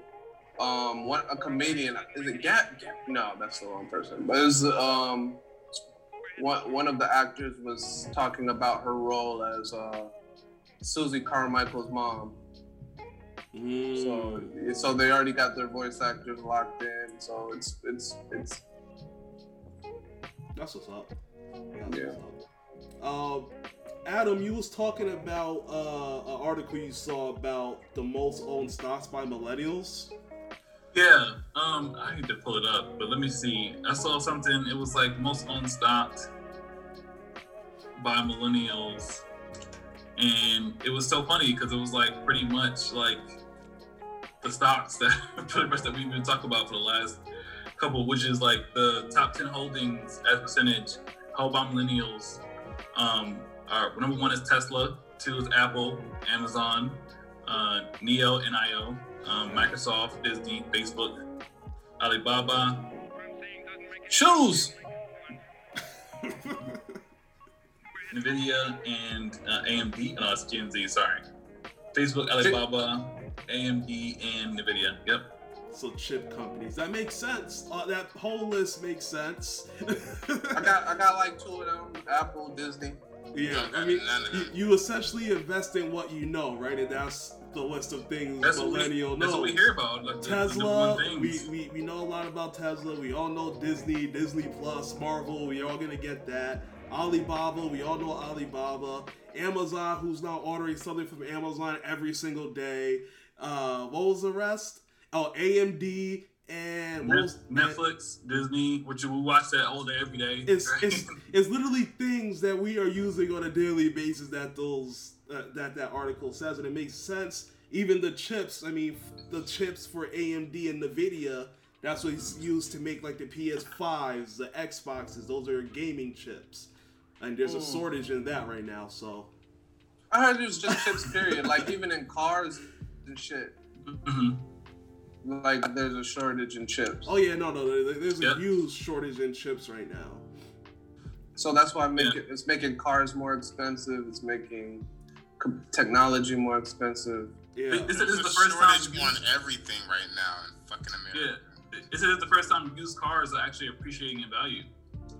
S4: um one a comedian. Is it Gap? No, that's the wrong person. But it's um one one of the actors was talking about her role as uh Susie Carmichael's mom.
S2: Mm.
S4: So so they already got their voice actors locked in. So it's it's it's
S2: That's what's up. That's
S4: Yeah.
S2: what's up. Um, Adam, you was talking about uh, an article you saw about the most owned stocks by millennials.
S3: Yeah, um, I need to pull it up, but let me see. I saw something. It was like most owned stocks by millennials, and it was so funny because it was like pretty much like the stocks that pretty much that we've been talking about for the last couple, which is like the top ten holdings as percentage held by millennials. Um, are number one is Tesla, two is Apple, Amazon, uh, Neo, NIO, um, Microsoft, Disney, Facebook, Alibaba, shoes, Nvidia, and uh, AMD. No, it's Gen Z. Sorry, Facebook, Alibaba, AMD, and Nvidia. Yep.
S2: So chip companies. That makes sense. Uh, that whole list makes sense.
S4: I got I got like two of them. Apple, Disney.
S2: yeah, I mean, you, you essentially invest in what you know, right? And that's the list of things
S3: That's what,
S2: millennial
S3: we, that's what we hear about. Like
S2: Tesla, we, we, we know a lot about Tesla. We all know Disney, Disney Plus, Marvel. We all gonna get that. Alibaba, we all know Alibaba. Amazon, who's now ordering something from Amazon every single day. Uh, what was the rest? Oh, AMD and what
S3: Net-
S2: was-
S3: Netflix, Disney, which we watch that all day, every day.
S2: It's,
S3: right?
S2: it's it's literally things that we are using on a daily basis that those uh, that that article says, and it makes sense. Even the chips, I mean, f- the chips for AMD and Nvidia, that's what's used to make like the PS5s, the Xboxes. Those are gaming chips, and there's a
S4: Mm.
S2: shortage in that right now. So
S4: I heard it was just chips. Period. like even in cars and shit.
S3: Mhm.
S4: Like there's a shortage in chips.
S2: oh yeah, no, no, there's a
S3: Yeah.
S2: huge shortage in chips right now.
S4: So that's why make it, it's making cars more expensive. It's making technology more expensive.
S2: Yeah,
S3: This- this is
S1: a
S3: the first time.
S1: on everything right now in fucking America.
S3: Yeah, this is the first time used cars are actually appreciating in value.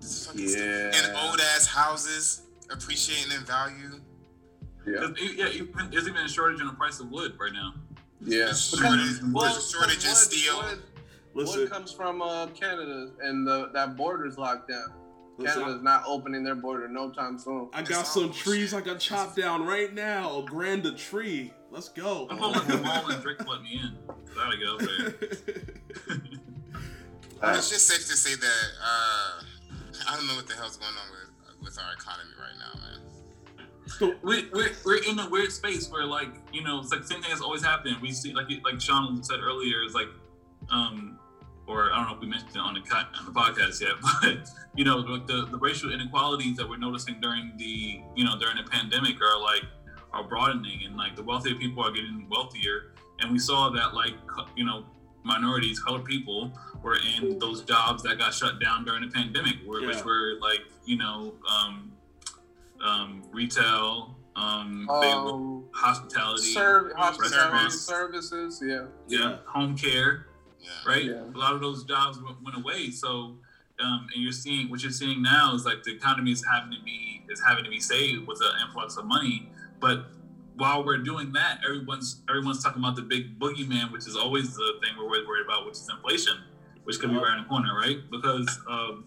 S1: This is fucking
S4: Yeah.
S1: And old ass houses appreciating in value.
S4: Yeah.
S3: There's- Yeah, even, there's even a shortage in the price of wood right now.
S4: Yeah.
S1: Shortage,
S4: Well,
S1: shortage in steel.
S4: Wood,
S2: Listen,
S4: wood comes from uh, Canada, and the, that border's locked down.
S2: listen,
S4: Canada's not opening their border no time soon.
S2: I got some trees I can chop down right now. A grand a tree. Let's go.
S3: I'm hoping the mall and Drake let me in. Gotta get over there.
S1: It's just safe to say that uh, I don't know what the hell's going on with with our economy right now, man.
S3: We, we're, we're in a weird space where like you know it's like the same thing has always happened we see like like sean said earlier is like um or i don't know if we mentioned it on the cut on the podcast yet but you know like the, the racial inequalities that we're noticing during the you know during the pandemic are like are broadening and like the wealthier people are getting wealthier and we saw that like you know minorities colored people were in those jobs that got shut down during the pandemic which
S2: Yeah.
S3: were like you know um um, retail, um, they-
S4: Um,
S3: hospitality,
S4: serv- hospitality services, yeah.
S3: yeah, home care,
S1: Yeah.
S3: right?
S4: Yeah.
S3: A lot of those jobs went, went away. So, um, and you're seeing what you're seeing now is like the economy is having to be is having to be saved with an influx of money. But while we're doing that, everyone's everyone's talking about the big boogeyman, which is always the thing we're always worried about, which is inflation, which could be
S2: Yeah.
S3: right in the corner, right? Because um,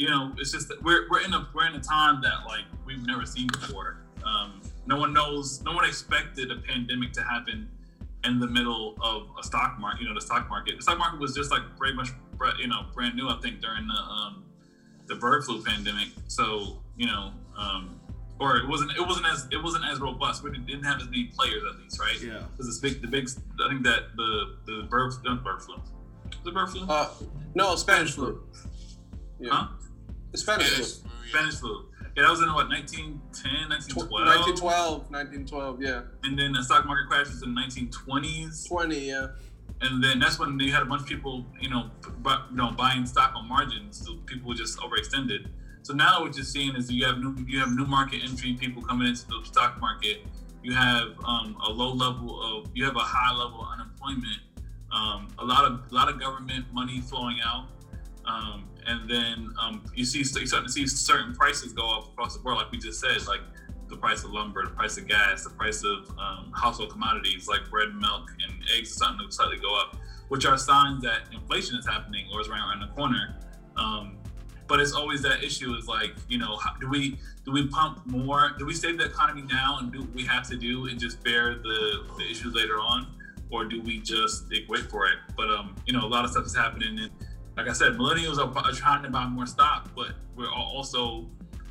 S3: you know, it's just that we're we're in a we're in a time that like we've never seen before. Um, no one knows, no one expected a pandemic to happen in the middle of a stock market. You know, the stock market. The stock market was just like very much, you know, brand new. I think during the um, the bird flu pandemic. So you know, um, or it wasn't it wasn't as it wasn't as robust. We didn't have as many players at least, right?
S2: yeah.
S3: Because this big the big I think that the the bird bird flu. The bird flu.
S4: Uh, no, Spanish flu. Yeah.
S3: Huh?
S4: Spanish flu.
S1: Spanish, yeah.
S3: Spanish flu. Yeah, that was in what 1910, 1912.
S4: 1912, 1912, yeah.
S3: and then the stock market crashes in the 1920s,
S4: 20, yeah.
S3: and then that's when you had a bunch of people, you know, bu- you know, buying stock on margins. So people just overextended. So now what you're seeing is you have new you have new market entry people coming into the stock market. You have um, a low level of you have a high level of unemployment. Um, a lot of a lot of government money flowing out, um, and then um, you see you're starting to see certain prices go up across the board, like we just said, like the price of lumber, the price of gas, the price of um, household commodities like bread, milk, and eggs are starting to slightly go up, which are signs that inflation is happening or is right around the corner. Um, but it's always that issue is like, you know, how, do we do we pump more? Do we save the economy now and do what we have to do and just bear the, the issues later on, or do we just wait for it? But um, you know, a lot of stuff is happening, and like I said, millennials are, are trying to buy more stock, but we're also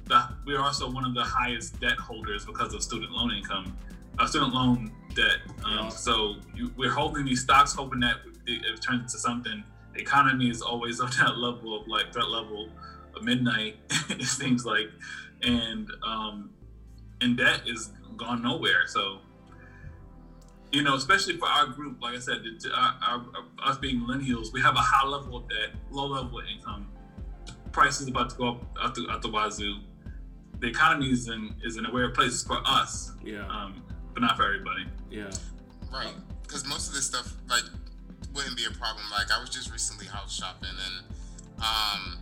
S3: the we're also one of the highest debt holders because of student loan income, uh, student loan debt. Um. So you, we're holding these stocks, hoping that it, it turns into something. The economy is always on that level of like threat level of midnight. it seems like, and um, and debt is gone nowhere. So. You know, especially for our group, like I said, it- our, our, us being millennials, we have a high level of debt, low level of income. Prices about to go up at the, out the wazoo. The economy is in is in a weird place for us,
S2: Yeah.
S3: um, but not for everybody.
S2: Yeah.
S1: Right. Because most of this stuff, like, wouldn't be a problem. Like, I was just recently house shopping, and um,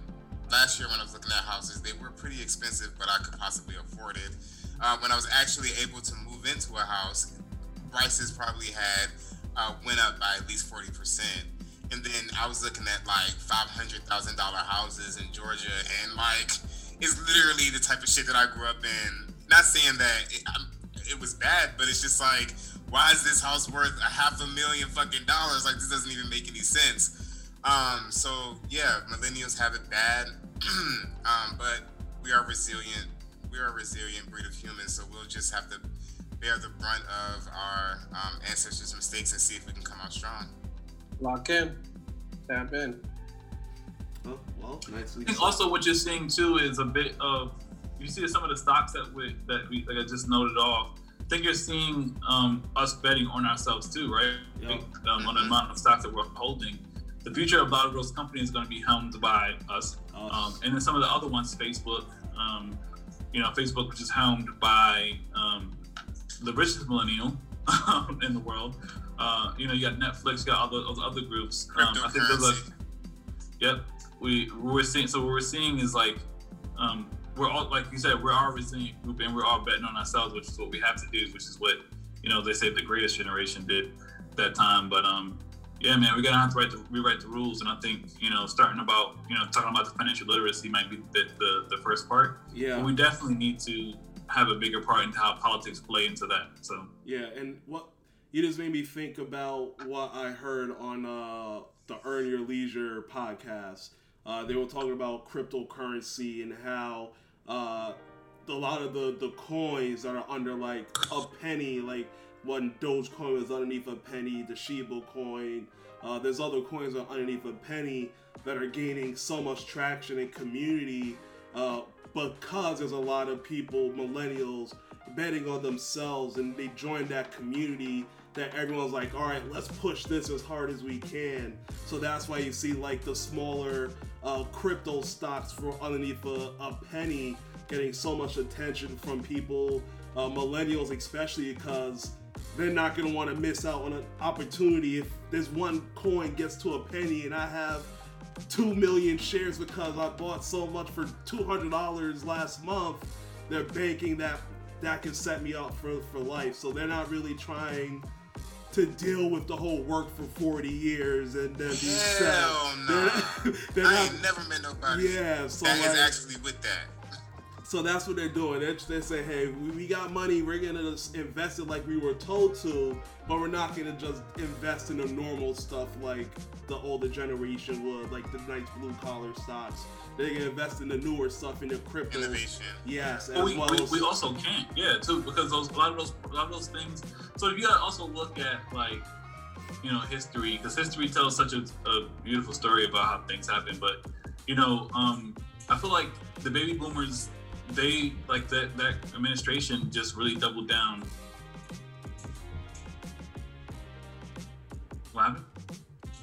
S1: last year when I was looking at houses, they were pretty expensive, but I could possibly afford it. Uh, when I was actually able to move into a house, prices probably had uh, went up by at least forty percent. And then I was looking at like five hundred thousand dollar houses in Georgia, and like it's literally the type of shit that I grew up in. Not saying that it, it was bad, but it's just like, why is this house worth a half a million fucking dollars? Like this doesn't even make any sense. Um, so yeah, millennials have it bad, um, but we are resilient. We are a resilient breed of humans, so we'll just have to bear the brunt of our um, ancestors' mistakes and see if we can come out strong.
S4: Lock in. Tap in.
S2: Oh, well, nicely.
S3: I think also what you're seeing too is a bit of you see some of the stocks that we that we like I just noted off. I think you're seeing um, us betting on ourselves too, right?
S2: Yeah.
S3: Um, on the amount of stocks that we're holding. The future of a lot of those companies is going to be helmed by us,
S2: Uh,
S3: um, and then some of the other ones, Facebook. Um, you know, Facebook, which is helmed by um, the richest millennial in the world, Uh, you know, you got Netflix, you got other other, other groups. Um, I think there's
S1: like,
S3: Yep. We we're seeing so what we're seeing is like um we're all like you said, we're all resilient group and we're all betting on ourselves, which is what we have to do, which is what, you know, they say the greatest generation did that time. But um yeah, man, we're gonna have to write the rewrite the rules and I think, you know, starting about you know, talking about the financial literacy might be the the, the first part.
S2: Yeah.
S3: But we definitely need to have a bigger part into how politics play into that. So
S2: Yeah, and what you just made me think about what I heard on uh, the Earn Your Leisure podcast. Uh, they were talking about cryptocurrency and how uh, a lot of the, the coins that are under like a penny, like when Dogecoin is underneath a penny, the Shiba coin. Uh, there's other coins that underneath a penny that are gaining so much traction in community uh, because there's a lot of people, millennials, betting on themselves and they join that community that everyone's like, all right, let's push this as hard as we can. So that's why you see like the smaller uh, crypto stocks for underneath a, a penny getting so much attention from people, uh, millennials especially, because they're not going to want to miss out on an opportunity if this one coin gets to a penny and I have 2 million shares because I bought so much for $200 last month. They're banking that that can set me up for, for life. So they're not really trying to deal with the whole work for 40 years and then be set.
S1: Hell
S2: They're,
S1: nah.
S2: they're
S1: I
S2: not,
S1: ain't never met nobody
S2: yeah, so
S1: that is
S2: like,
S1: actually with that.
S2: So that's what they're doing. They're, they say, hey, we, we got money. We're going to invest it like we were told to, but we're not going to just invest in the normal stuff like the older generation would, like the nice blue collar stocks. They're going to invest in the newer stuff in the crypto.
S1: Innovation.
S2: Yes, as
S3: we,
S2: well
S3: we,
S2: as
S3: we also can't, yeah, too, because those a lot of those a lot of those things. So you gotta also look at like, you know, history because history tells such a, a beautiful story about how things happen. But you know, um, I feel like the baby boomers, they like that that administration just really doubled down. What happened?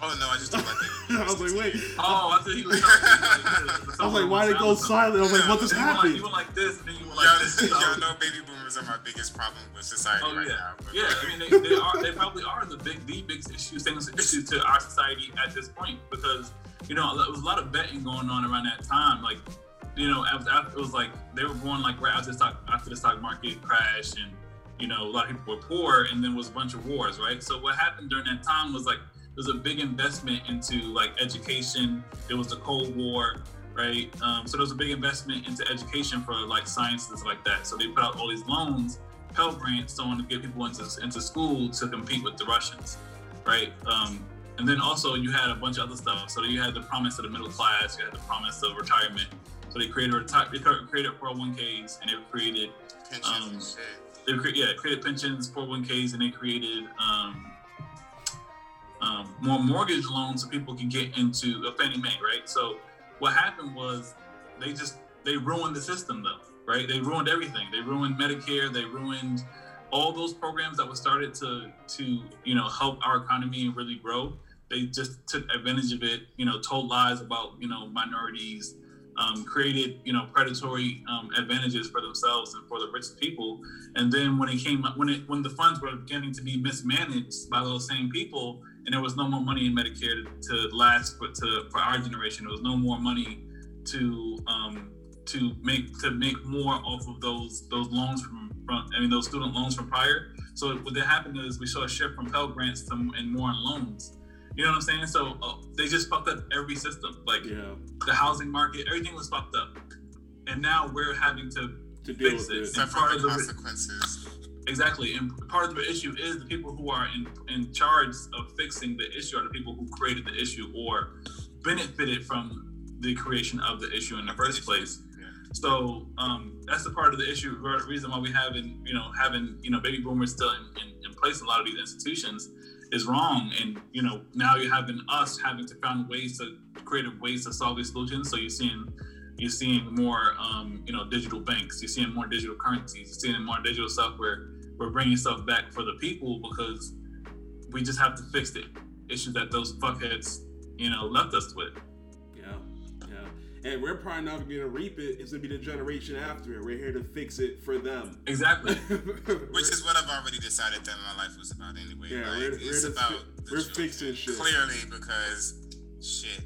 S1: Oh no, I just don't like that.
S2: I was like, wait.
S3: Oh, I thought he was. Talking,
S2: I was like, why did it go silent? I was like, what just
S3: You went like,
S2: happened?
S3: you went like this, and then you went
S1: Y'all,
S3: like this.
S1: y'all know baby boomers are my biggest problem with society
S3: Oh
S1: right
S3: yeah,
S1: now. but-
S3: yeah. I mean, they, they are. They probably are the big, the biggest issue, things issue to our society at this point because you know there was a lot of betting going on around that time. Like, you know, it was like they were born like right after the stock after the stock market crashed, and you know a lot of people were poor, and then was a bunch of wars, right? So what happened during that time was like there was a big investment into like education. There was the Cold War. Right, um, so there was a big investment into education for like sciences like that. So they put out all these loans Pell Grants so on to get people into into school to compete with the Russians, right? Um, and then also you had a bunch of other stuff. So you had the promise of the middle class, you had the promise of retirement. So they created reti- they created 401ks and they created
S1: Pensions
S3: Um, they cre- yeah created pensions, 401ks, and they created um, um, more mortgage loans so people can get into a Fannie Mae, right? So what happened was they just they ruined the system though, right? They ruined everything. They ruined Medicare. They ruined all those programs that were started to to you know help our economy and really grow. They just took advantage of it. You know, told lies about you know minorities. Um, created you know predatory um, advantages for themselves and for the rich people. And then when it came when it when the funds were beginning to be mismanaged by those same people and there was no more money in medicare to, to last but to for our generation there was no more money to um to make to make more off of those those loans from, from i mean those student loans from prior. So what that happened is we saw a shift from pell grants to and more in loans you know what i'm saying so uh, they just fucked up every system like
S2: Yeah,
S3: the housing market everything was fucked up and now we're having to
S2: to deal
S3: Fix
S2: with
S3: it.
S2: it.
S3: And part
S1: the
S3: of the-
S1: consequences.
S3: Exactly, and part of the issue is the people who are in in charge of fixing the issue are the people who created the issue or benefited from the creation of the issue in the first place.
S1: Yeah.
S3: So um, that's the part of the issue, the reason why we having you know having you know baby boomers still in, in, in place in a lot of these institutions is wrong. And you know now you're having us having to find ways to creative ways to solve these solutions. So you're seeing you're seeing more um, you know digital banks you're seeing more digital currencies you're seeing more digital stuff where we're bringing stuff back for the people because we just have to fix the issues that those fuckheads you know left us with.
S2: And we're probably not going to reap it. It's going to be the generation after it. We're here to fix it for them.
S3: Exactly.
S1: Which is what I've already decided that my life was about anyway.
S2: Yeah,
S1: like,
S2: we're-
S1: it's
S2: we're
S1: about
S2: fi- we're
S1: children,
S2: fixing shit.
S1: Clearly, because shit.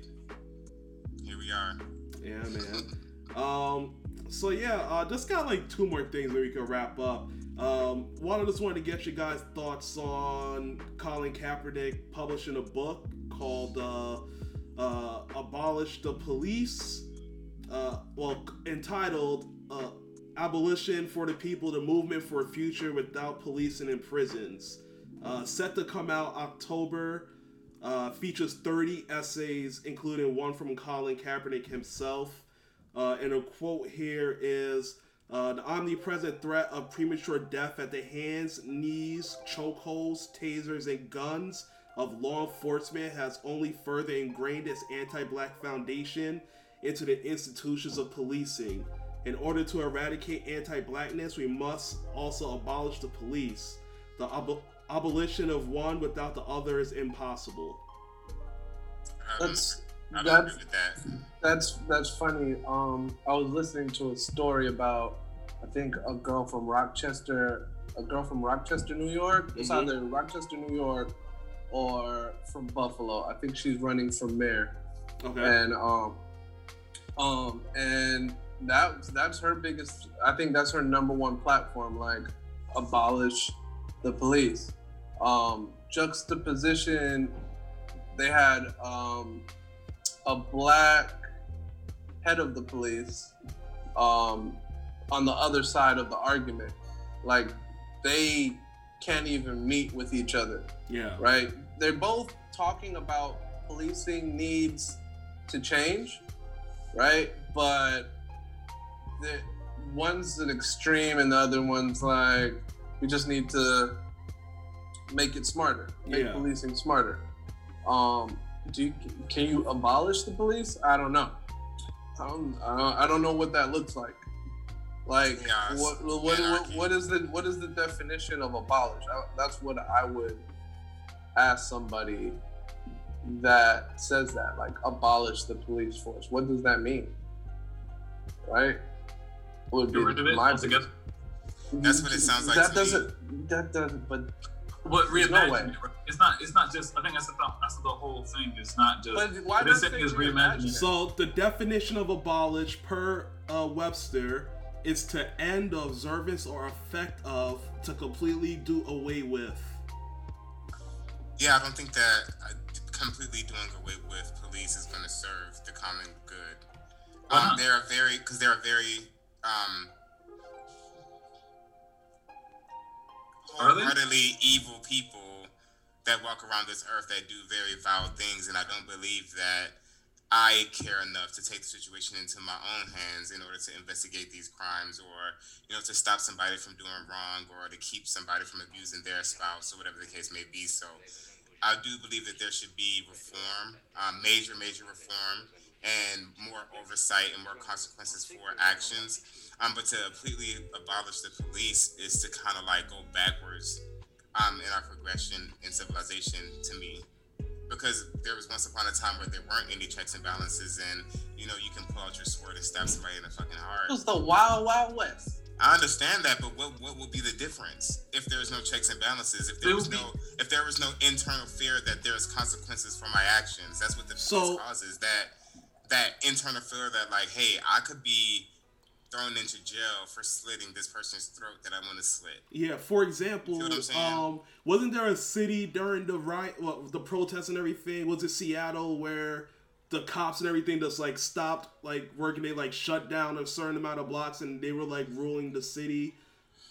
S1: Here we are.
S2: Yeah, man. Um, so yeah, uh, just got like two more things that we can wrap up. Um, one, I just wanted to get you guys' thoughts on Colin Kaepernick publishing a book called uh, uh, "Abolish the Police." Uh, well, entitled uh, "Abolition for the People: The Movement for a Future Without Policing and Prisons." Uh, set to come out October. Uh, features 30 essays, including one from Colin Kaepernick himself. Uh, and a quote here is uh, The omnipresent threat of premature death at the hands, knees, chokeholds, tasers, and guns of law enforcement has only further ingrained its anti black foundation into the institutions of policing. In order to eradicate anti blackness, we must also abolish the police. The abo- abolition of one without the other is impossible.
S1: Um,
S4: That's that's
S1: that.
S4: that's that's funny. Um, I was listening to a story about I think a girl from Rochester, a girl from Rochester, New York. It's
S2: Mhm.
S4: either Rochester, New York, or from Buffalo. I think she's running for mayor.
S2: Okay.
S4: and um um and that that's her biggest i think that's her number one platform like abolish the police um juxtaposition they had um a black head of the police um on the other side of the argument like they can't even meet with each other
S2: yeah.
S4: right? They're both talking about policing needs to change, right? But the one's an extreme and the other one's like we just need to make it smarter, make
S2: Yeah.
S4: policing smarter. Um, do you, can you abolish the police? I don't know. I don't, I don't, know what that looks like. Like
S1: Yeah,
S4: what, what, what, what is the what is the definition of abolish? I, that's what I would ask somebody that says that, like abolish the police force. What does that mean? Right? Would
S3: Get rid of it
S4: my
S3: altogether.
S1: That's what it sounds like
S4: That
S1: to
S4: doesn't. That doesn't. But
S3: But
S4: There's no
S3: it. right? It's not. It's not just. I think that's the that's the whole thing. It's not just.
S4: but why
S3: This
S4: does
S3: thing
S4: it
S3: is
S4: reimagine
S3: reimagining.
S2: So the definition of abolish per uh, Webster is to end the observance or effect of to completely do away with.
S1: Yeah, I don't think that completely doing away with police is going to serve the common good. Um, they're a very because they're a very um, wholeheartedly evil people that walk around this earth that do very vile things, and I don't believe that I care enough to take the situation into my own hands in order to investigate these crimes, or you know, to stop somebody from doing wrong, or to keep somebody from abusing their spouse, or whatever the case may be. So, I do believe that there should be reform, um, major, major reform, and more oversight and more consequences for actions. Um, but to completely abolish the police is to kind of like go backwards um, in our progression in civilization to me. Because there was once upon a time where there weren't any checks and balances, and you know, you can pull out your sword and stab somebody in the fucking heart.
S4: It was the wild, wild west.
S1: I understand that, but what what will be the difference if there's no checks and balances? If there was no if there was no internal fear that there's consequences for my actions, that's what the
S2: So-
S1: causes. That that internal fear that like, hey, I could be thrown into jail for slitting this person's throat that I want to slit.
S2: Yeah, for example,
S1: See what I'm saying?
S2: um, wasn't there a city during the riot, well, the protests and everything? Was it Seattle where the cops and everything just like stopped like working? They like shut down a certain amount of blocks and they were like ruling the city.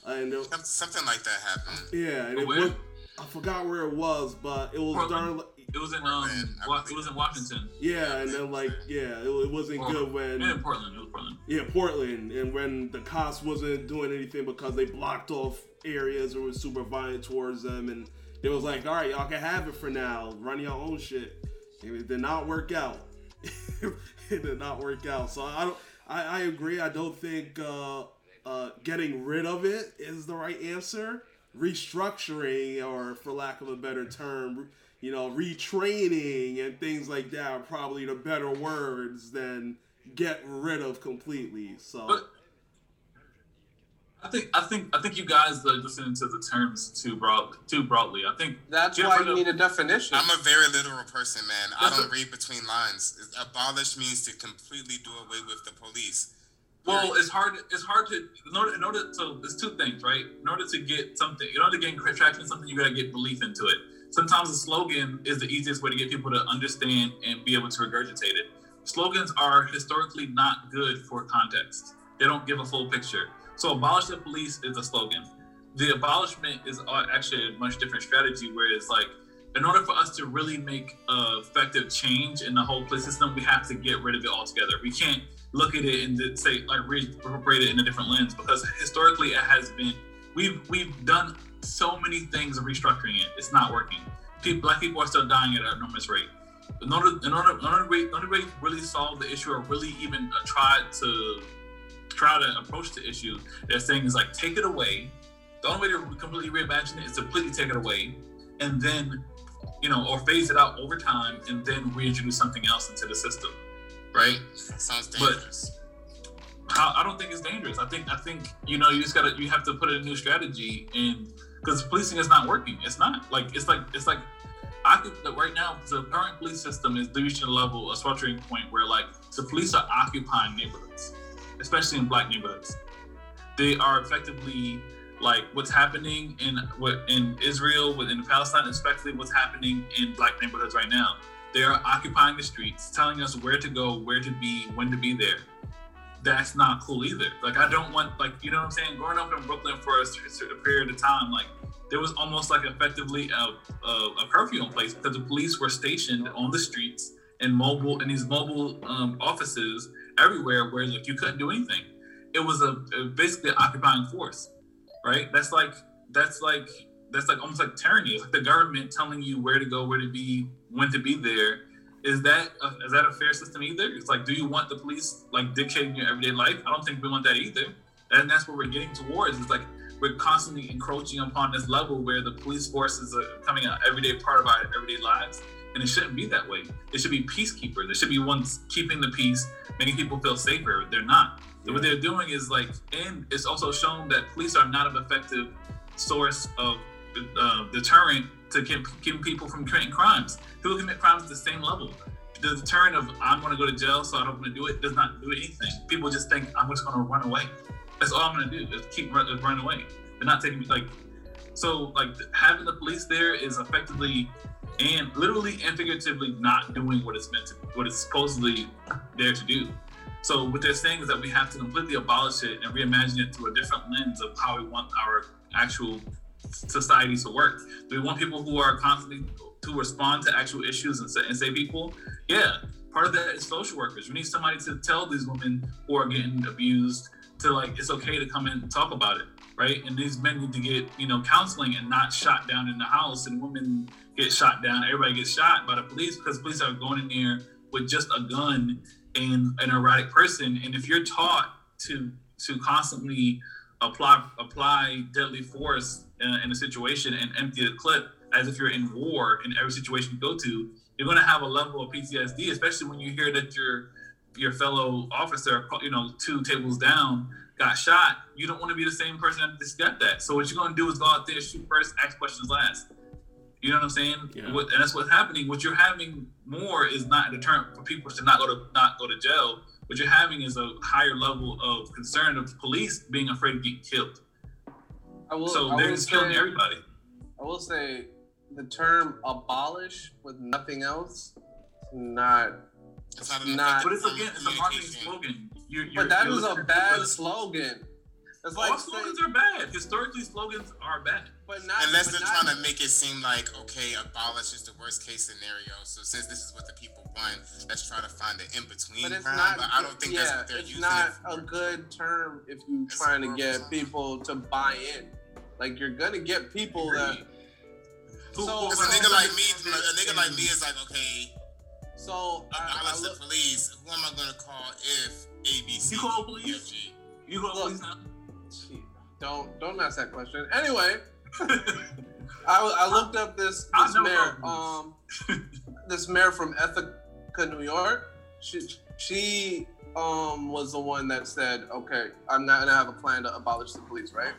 S2: And it,
S1: Something like that happened.
S2: yeah, and it
S3: Where?
S2: was, I forgot where it was, but it was
S3: Portland?
S2: during.
S3: It was in
S1: Portland,
S3: um.
S1: I
S3: Wa- it was in
S1: it.
S3: Washington.
S2: Yeah, and then like yeah, it, it wasn't
S3: Or-
S2: good when
S3: Yeah, Portland. It was Portland.
S2: Yeah, Portland, and when the cops wasn't doing anything because they blocked off areas or was super violent towards them, and they was like, "All right, y'all can have it for now. Run your own shit." It did not work out. it did not work out. So I don't. I, I agree. I don't think uh, uh, getting rid of it is the right answer. Restructuring, or for lack of a better term, you know, retraining and things like that are probably the better words than get rid of completely. So.
S3: But I think I think I think you guys are listening to the terms too broad too broadly. I think
S4: That's why you
S3: of-
S4: need a definition.
S1: I'm a very literal person, man. I don't
S3: a-
S1: read between lines. Abolish means to completely do away with the police.
S3: Well,
S1: Period.
S3: it's hard. It's hard to in order. In order so there's two things, right? In order to get something, in order to gain traction in something, you gotta get belief into it. Sometimes a slogan is the easiest way to get people to understand and be able to regurgitate it. Slogans are historically not good for context. They don't give a full picture. So abolish the police is a slogan. The abolishment is uh, actually a much different strategy where it's like, in order for us to really make uh, effective change in the whole police system, we have to get rid of it altogether. We can't look at it and say like reappropriate it in a different lens because historically it has been we've we've done so many things of restructuring it. It's not working. People, black people are still dying at an enormous rate. In order, in order, in order, to in order to really solve the issue or really even uh, try to try to approach the issue, they're saying is like take it away. The only way to completely reimagine it is to completely take it away, and then you know, or phase it out over time, and then reintroduce something else into the system, right?
S1: Sounds
S3: But- I, I don't think it's dangerous. I think I think you know you just gotta you have to put in a new strategy and because policing is not working. It's not like it's like it's like I think that right now the current police system is reaching a level a sweltering point where like the police are occupying neighborhoods, especially in black neighborhoods. They are effectively like what's happening in what in Israel, within Palestine, especially what's happening in black neighborhoods right now. They are occupying the streets, telling us where to go, where to be, when to be there that's not cool either. Like I don't want like you know what I'm saying. Growing up in Brooklyn for a, cer- a period of time, like there was almost like effectively a, a, a curfew in place because the police were stationed on the streets and mobile in these mobile um, offices everywhere where like you couldn't do anything. It was a, a basically an occupying force, right? That's like that's like that's like almost like tyranny. It's like the government telling you where to go, where to be, when to be there, is that a, is that a fair system either? It's like, do you want the police like dictating your everyday life? I don't think we want that either. And that's what we're getting towards. It's like we're constantly encroaching upon this level where the police force is becoming an everyday part of our everyday lives, and it shouldn't be that way. It should be peacekeepers. There should be ones keeping the peace, making people feel safer. They're not. So What they're doing is like, and it's also shown that police are not an effective source of uh, deterrent to keep, keeping people from committing crimes. People commit crimes at the same level. The deterrent of I'm going to go to jail, so I don't want to do it does not do anything. People just think I'm just going to run away. That's all I'm going to do is keep run, is run away. They're not taking me like so like having the police there is effectively and literally and figuratively not doing what it's meant to what it's supposedly there to do. So what they're saying is that we have to completely abolish it and reimagine it through a different lens of how we want our actual society to work. Do we want people who are constantly to respond to actual issues and say, and say people? Yeah. Part of that is social workers. We need somebody to tell these women who are getting abused to like it's okay to come in and talk about it, right? And these men need to get you know counseling and not shot down in the house. And women get shot down. Everybody gets shot by the police because police are going in there with just a gun and an erratic person. And if you're taught to to constantly apply apply deadly force in, in a situation and empty the clip as if you're in war in every situation you go to, you're going to have a level of PTSD, especially when you hear that your your fellow officer, you know, two tables down, got shot. You don't want to be the same person that just got that. So what you're going to do is go out there, shoot first, ask questions last. You know what I'm saying?
S2: Yeah.
S3: What, and that's what's happening. What you're having more is not a deterrent for people to not go to not go to jail. What you're having is a higher level of concern of police being afraid of getting killed.
S4: I will,
S3: So
S4: I
S3: they're
S4: will
S3: just killing
S4: say-
S3: everybody.
S4: I will say the term abolish with nothing else, not.
S1: It's not, an
S4: Not-
S3: But it's again, it's a marketing slogan. You're, you're,
S4: But that
S3: you're
S4: is a bad slogan. It's
S3: All slogans
S4: saying,
S3: are bad. Historically, slogans are bad.
S4: but not.
S1: Unless
S4: but
S1: they're
S4: not-
S1: trying to make it seem like, okay, abolish is the worst case scenario. So since this is what the people want, let's try to find the in between
S4: But it's
S1: ground.
S4: not.
S1: But I don't think
S4: yeah,
S1: that's what they're
S4: it's
S1: using
S4: not
S1: it for.
S4: a good term if you're
S1: It's
S4: trying to get
S1: term.
S4: people to buy in. Like you're gonna get people that.
S3: Agreed. Who-
S4: So-
S3: who-
S1: a nigga like me, a nigga like me is like, okay,
S4: So I, I
S1: abolish the
S4: look,
S1: police. Who am I gonna call if A, B, C,
S3: You call
S1: D,
S3: police?
S1: F, G?
S3: You go
S4: Look.
S3: police now?
S4: Don't don't ask that question. Anyway, I, I looked up this this mayor um this mayor from Ithaca, New York. She she um was the one that said, "Okay, I'm not gonna have a plan to abolish the police," right?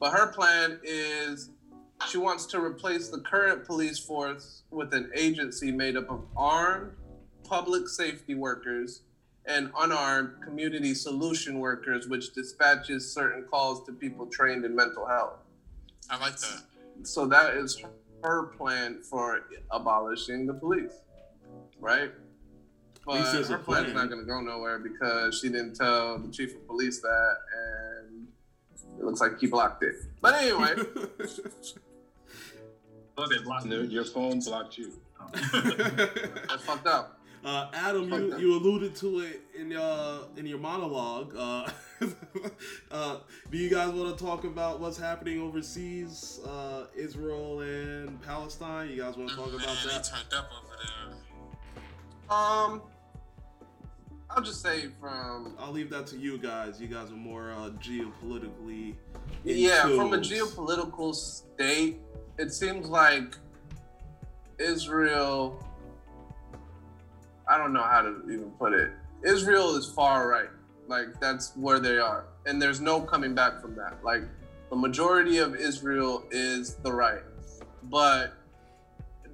S4: But her plan is she wants to replace the current police force with an agency made up of armed public safety workers and unarmed community solution workers, which dispatches certain calls to people trained in mental health.
S1: I like that.
S4: So that is her plan for abolishing the police, right? But
S2: least there's
S4: her plan's
S2: plan.
S4: not going to go nowhere because she didn't tell the chief of police that, and it looks like he blocked it. But anyway,
S3: they blocked
S5: No. Your phone blocked you.
S4: that's fucked up.
S2: Uh, Adam, you, you alluded to it in your in your monologue. Uh, uh, do you guys want to talk about what's happening overseas, uh, Israel and Palestine? You guys want to talk about
S1: Man, they
S2: that?
S1: turned up over there.
S4: Um, I'll just say from
S2: I'll leave that to you guys. You guys are more uh, geopolitically. in
S4: yeah, from a geopolitical state, it seems like Israel. I don't know how to even put it. Israel is far right. Like that's where they are, and there's no coming back from that. Like the majority of Israel is the right, but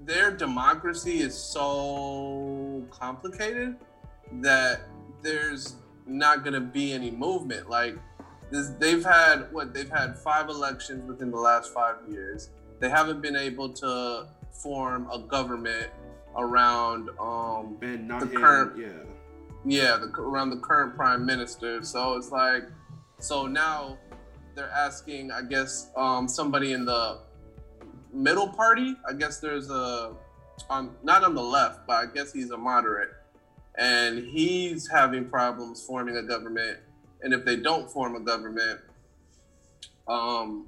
S4: their democracy is so complicated that there's not going to be any movement. Like this, they've had what they've had five elections within the last five years. They haven't been able to form a government around um the
S2: him,
S4: current-
S2: yeah.
S4: yeah the, around the current prime minister. So it's like so now they're asking i guess um somebody in the middle party. I guess there's a on not on the left but i guess he's a moderate. And he's having problems forming a government. And if they don't form a government um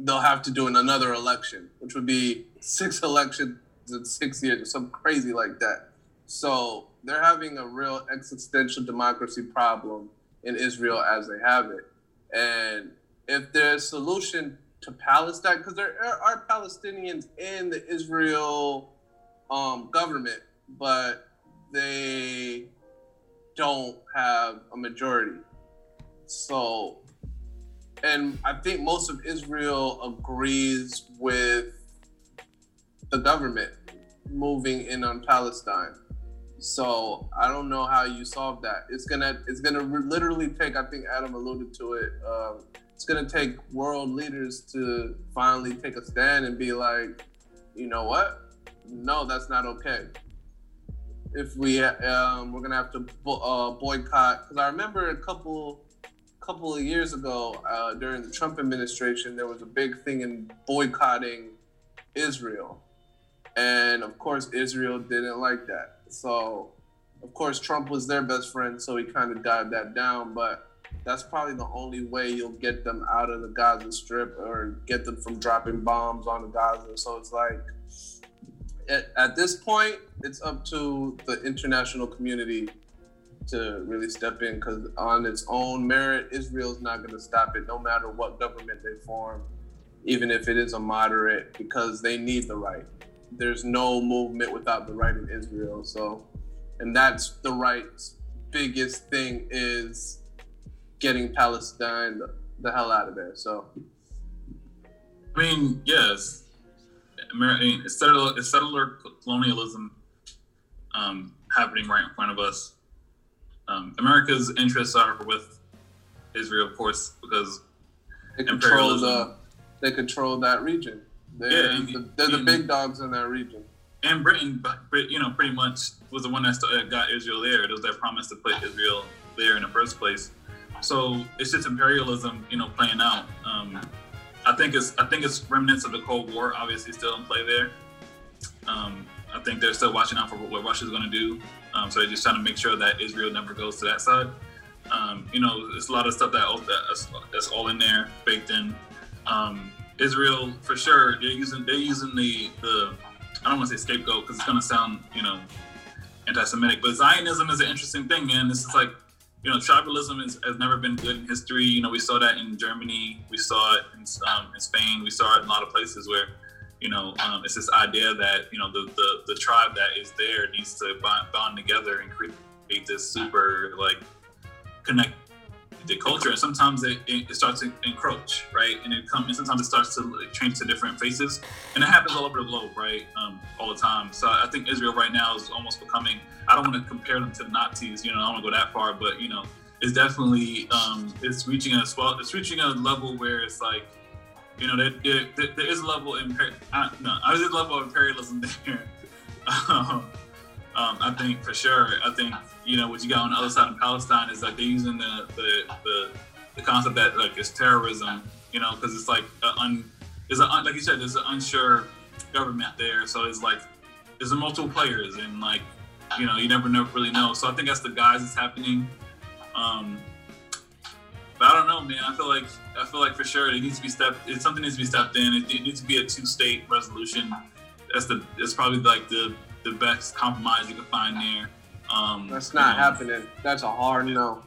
S4: they'll have to do an- another election which would be six elections six years or something crazy like that so they're having a real existential democracy problem in Israel as they have it. And if there's solution to Palestine, because there are Palestinians in the Israel um, government, but they don't have a majority. So, and I think most of Israel agrees with the government moving in on Palestine. So I don't know how you solve that. It's gonna it's gonna literally take. I think Adam alluded to it. Um, it's gonna take world leaders to finally take a stand and be like, you know what? No, that's not okay. If we um, we're gonna have to uh, boycott. Because I remember a couple couple of years ago uh, during the Trump administration, there was a big thing in boycotting Israel, and of course Israel didn't like that. So, of course, Trump was their best friend, so he kind of dived that down. But that's probably the only way you'll get them out of the Gaza Strip or get them from dropping bombs on the Gaza. So it's like, at, at this point, it's up to the international community to really step in because on its own merit, Israel's not going to stop it, no matter what government they form, even if it is a moderate, because they need the right there's no movement without the right in Israel. So, and that's the right's biggest thing is getting Palestine the, the hell out of there. So,
S3: I mean, yes, Amer- I mean, it's settler, it's settler colonialism um, happening right in front of us. Um, America's interests are with Israel, of course, because
S4: they control the they control that region. They're,
S3: Yeah, and-
S4: the, they're the
S3: and-
S4: big dogs in that region.
S3: and Britain, you know, pretty much was the one that got Israel there. It was their promise to put Israel there in the first place. So it's just imperialism, you know, playing out. Um, I think it's I think it's remnants of the Cold War, obviously still in play there. Um, I think they're still watching out for what Russia's going to do. Um, so they're just trying to make sure that Israel never goes to that side. Um, you know, it's a lot of stuff that that's, that's all in there, baked in. Um, Israel, for sure, they're using they're using the the I don't want to say scapegoat because it's to sound, you know, anti-Semitic. But Zionism is an interesting thing, man. This is like, you know, tribalism is, has never been good in history. You know, we saw that in Germany, we saw it in, um, in Spain, we saw it in a lot of places where, you know, um, it's this idea that you know the, the the tribe that is there needs to bond, bond together and create this super like connect the culture, and sometimes it, it, starts to encroach, right? And it comes, and sometimes it starts to change to different faces, and it happens all over the globe, right? Um, all the time. So I think Israel right now is almost becoming. I don't want to compare them to the Nazis, you know. I don't want to go that far, but you know, it's definitely um, it's reaching a swell. It's reaching a level where it's like, you know, there, there, there is a level. Uh, no, there's a level of imperialism there. um, um, I think for sure. I think you know what you got on the other side of Palestine is like they're using the the, the, the concept that like it's terrorism. You know, because it's like un, there's a like you said, there's an unsure government there. So it's like there's a multiple players and like you know you never know really know. So I think that's the guys that's happening. Um, but I don't know, man. I feel like I feel like for sure it needs to be stepped. It's something needs to be stepped in. It, it needs to be a two-state resolution. That's the. It's probably like the the best compromise you can find there. Um,
S4: That's not
S3: you know.
S4: happening. That's a hard no.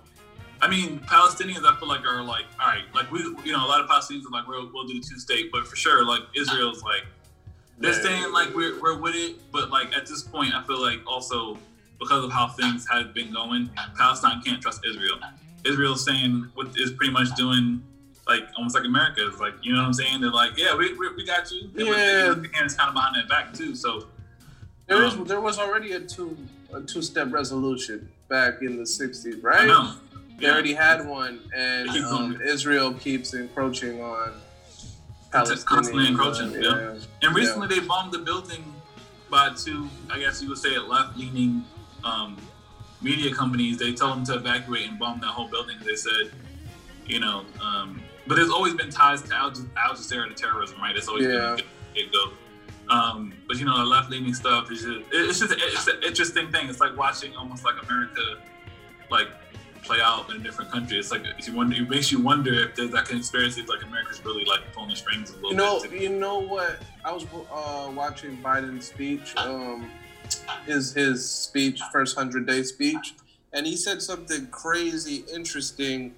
S3: I mean, Palestinians, I feel like are like, all right, like we, you know, a lot of Palestinians are like, we'll, we'll do the two state, but for sure, like Israel's like, they're
S4: Yeah.
S3: saying like we're, we're with it, but like at this point, I feel like also because of how things have been going, Palestine can't trust Israel. Israel's saying what is pretty much doing like almost like America is like, you know what I'm saying? They're like, yeah, we, we, we got you.
S4: Yeah.
S3: The hands kind of behind their back too. So
S4: There is
S3: Um,
S4: there was already a two a two step resolution back in the '60s,
S3: I
S4: right? They already had one, and um. Israel keeps encroaching on
S3: Constantly encroaching,
S4: uh,
S3: yeah. And recently they bombed the building by two, I guess you would say, left leaning um, media companies. They told them to evacuate and bomb that whole building. They said, you know, um, but there's always been ties to Al, Al Jazeera to terrorism, right? It's always
S4: Yeah.
S3: been a go. Um, but you know, the left leaning stuff is just, it's just it's an interesting thing. It's like watching almost like America, like play out in a different country. It's like you wonder, it makes you wonder if there's that conspiracy, like America's really like pulling the strings a little
S4: You know,
S3: bit.
S4: you know what? I was uh, watching Biden's speech, um, his his speech, first hundred day speech, and he said something crazy interesting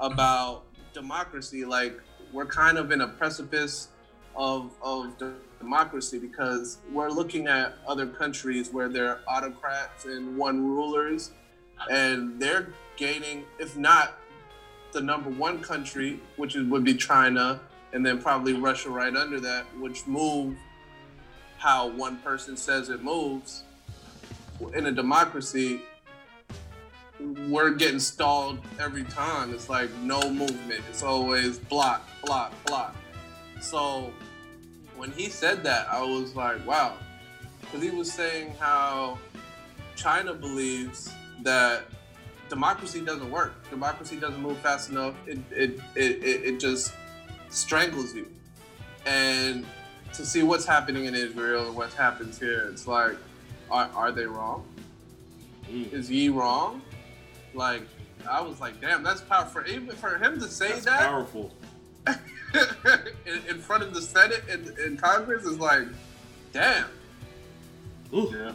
S4: about democracy. Like we're kind of in a precipice of of de- democracy because we're looking at other countries where they're autocrats and one rulers, and they're gaining, if not the number one country, which would be China, and then probably Russia right under that, which move how one person says it moves. In a democracy, we're getting stalled every time. It's like no movement. It's always block, block, block. So when he said that, I was like, wow. Because he was saying how China believes that democracy doesn't work. Democracy doesn't move fast enough. It it, it, it, just strangles you. And to see what's happening in Israel and what happens here, it's like, are, are they wrong?
S2: Mm.
S4: Is he wrong? Like, I was like, damn, that's powerful. Even for him to say
S2: That's
S4: that
S2: powerful.
S4: in, in front of the Senate and, and Congress is like, damn.
S2: Ooh.
S5: Yeah,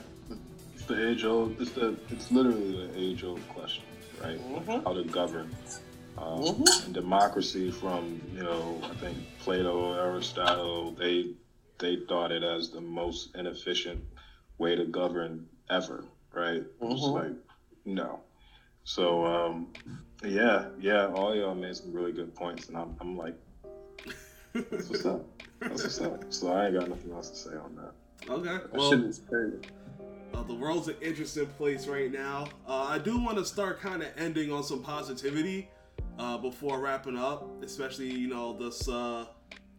S5: it's the age old. It's the. It's literally the age old question, right?
S4: Mhm.
S5: How to govern. Um,
S4: Mhm.
S5: And democracy, from you know, I think Plato, Aristotle, they they thought it as the most inefficient way to govern ever, right? It's
S4: Mhm.
S5: like no. So um, yeah, yeah, all y'all made some really good points, and I'm, I'm like, that's what's up. That's what's up. So I ain't got nothing else to say on that.
S2: Okay.
S4: That
S2: Well,
S4: shit is crazy.
S2: Uh, the world's an interesting place right now. Uh, I do want to start kind of ending on some positivity uh, before wrapping up, especially you know this uh,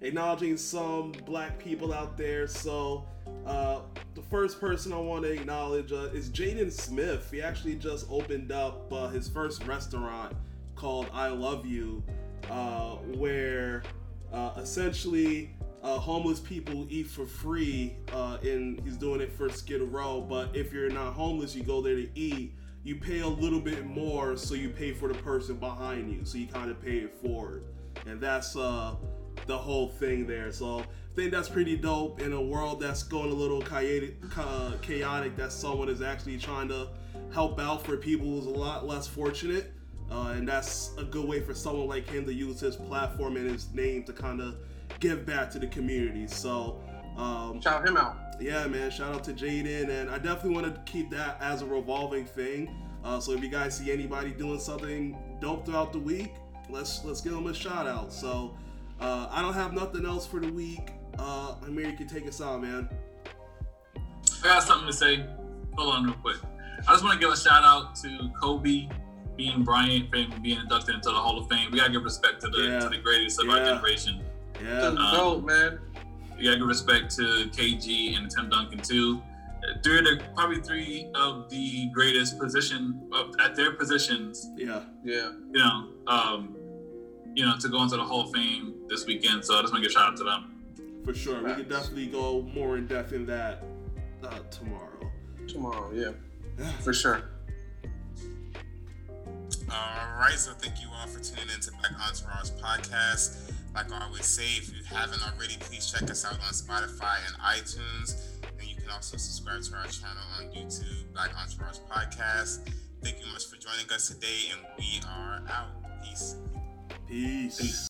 S2: acknowledging some black people out there. So uh, the first person I want to acknowledge uh, is Jaden Smith. He actually just opened up uh, his first restaurant called I Love You, uh, where uh, essentially uh, homeless people eat for free. Uh, and he's doing it for Skid Row. But if you're not homeless, you go there to eat. You pay a little bit more, so you pay for the person behind you. So you kind of pay it forward, and that's uh, the whole thing there. So I think that's pretty dope in a world that's going a little chaotic. Chaotic that someone is actually trying to help out for people who's a lot less fortunate. Uh, and that's a good way for someone like him to use his platform and his name to kind of give back to the community. So, um,
S4: Shout him out.
S2: yeah, man, shout out to Jaden, and I definitely want to keep that as a revolving thing. Uh, so if you guys see anybody doing something dope throughout the week, let's let's give them a shout out. So uh, I don't have nothing else for the week. Uh, Amir, you can take us out, man.
S3: I got something to say. Hold on real quick. I just want to give a shout out to Kobe, being Bryant, fame being inducted into the Hall of Fame. We gotta give respect to the
S2: Yeah.
S3: to the greatest of our generation.
S2: Yeah,
S4: That's dope, man.
S3: You gotta give respect to KG and Tim Duncan too. Three of the probably three of the greatest position of, at their positions.
S2: yeah,
S4: Yeah.
S3: You know, um, you know, to go into the Hall of Fame this weekend. So I just want to give a shout out to them.
S2: for sure. We can definitely go more in depth in that uh, tomorrow.
S4: Tomorrow, yeah.
S2: Yeah.
S4: For sure.
S1: All right, so thank you all for tuning in to Black Entourage Podcast. Like I always say, if you haven't already, please check us out on Spotify and iTunes. And you can also subscribe to our channel on YouTube, Black Entourage Podcast. Thank you much for joining us today, and we are out. Peace.
S2: Peace.
S3: Peace.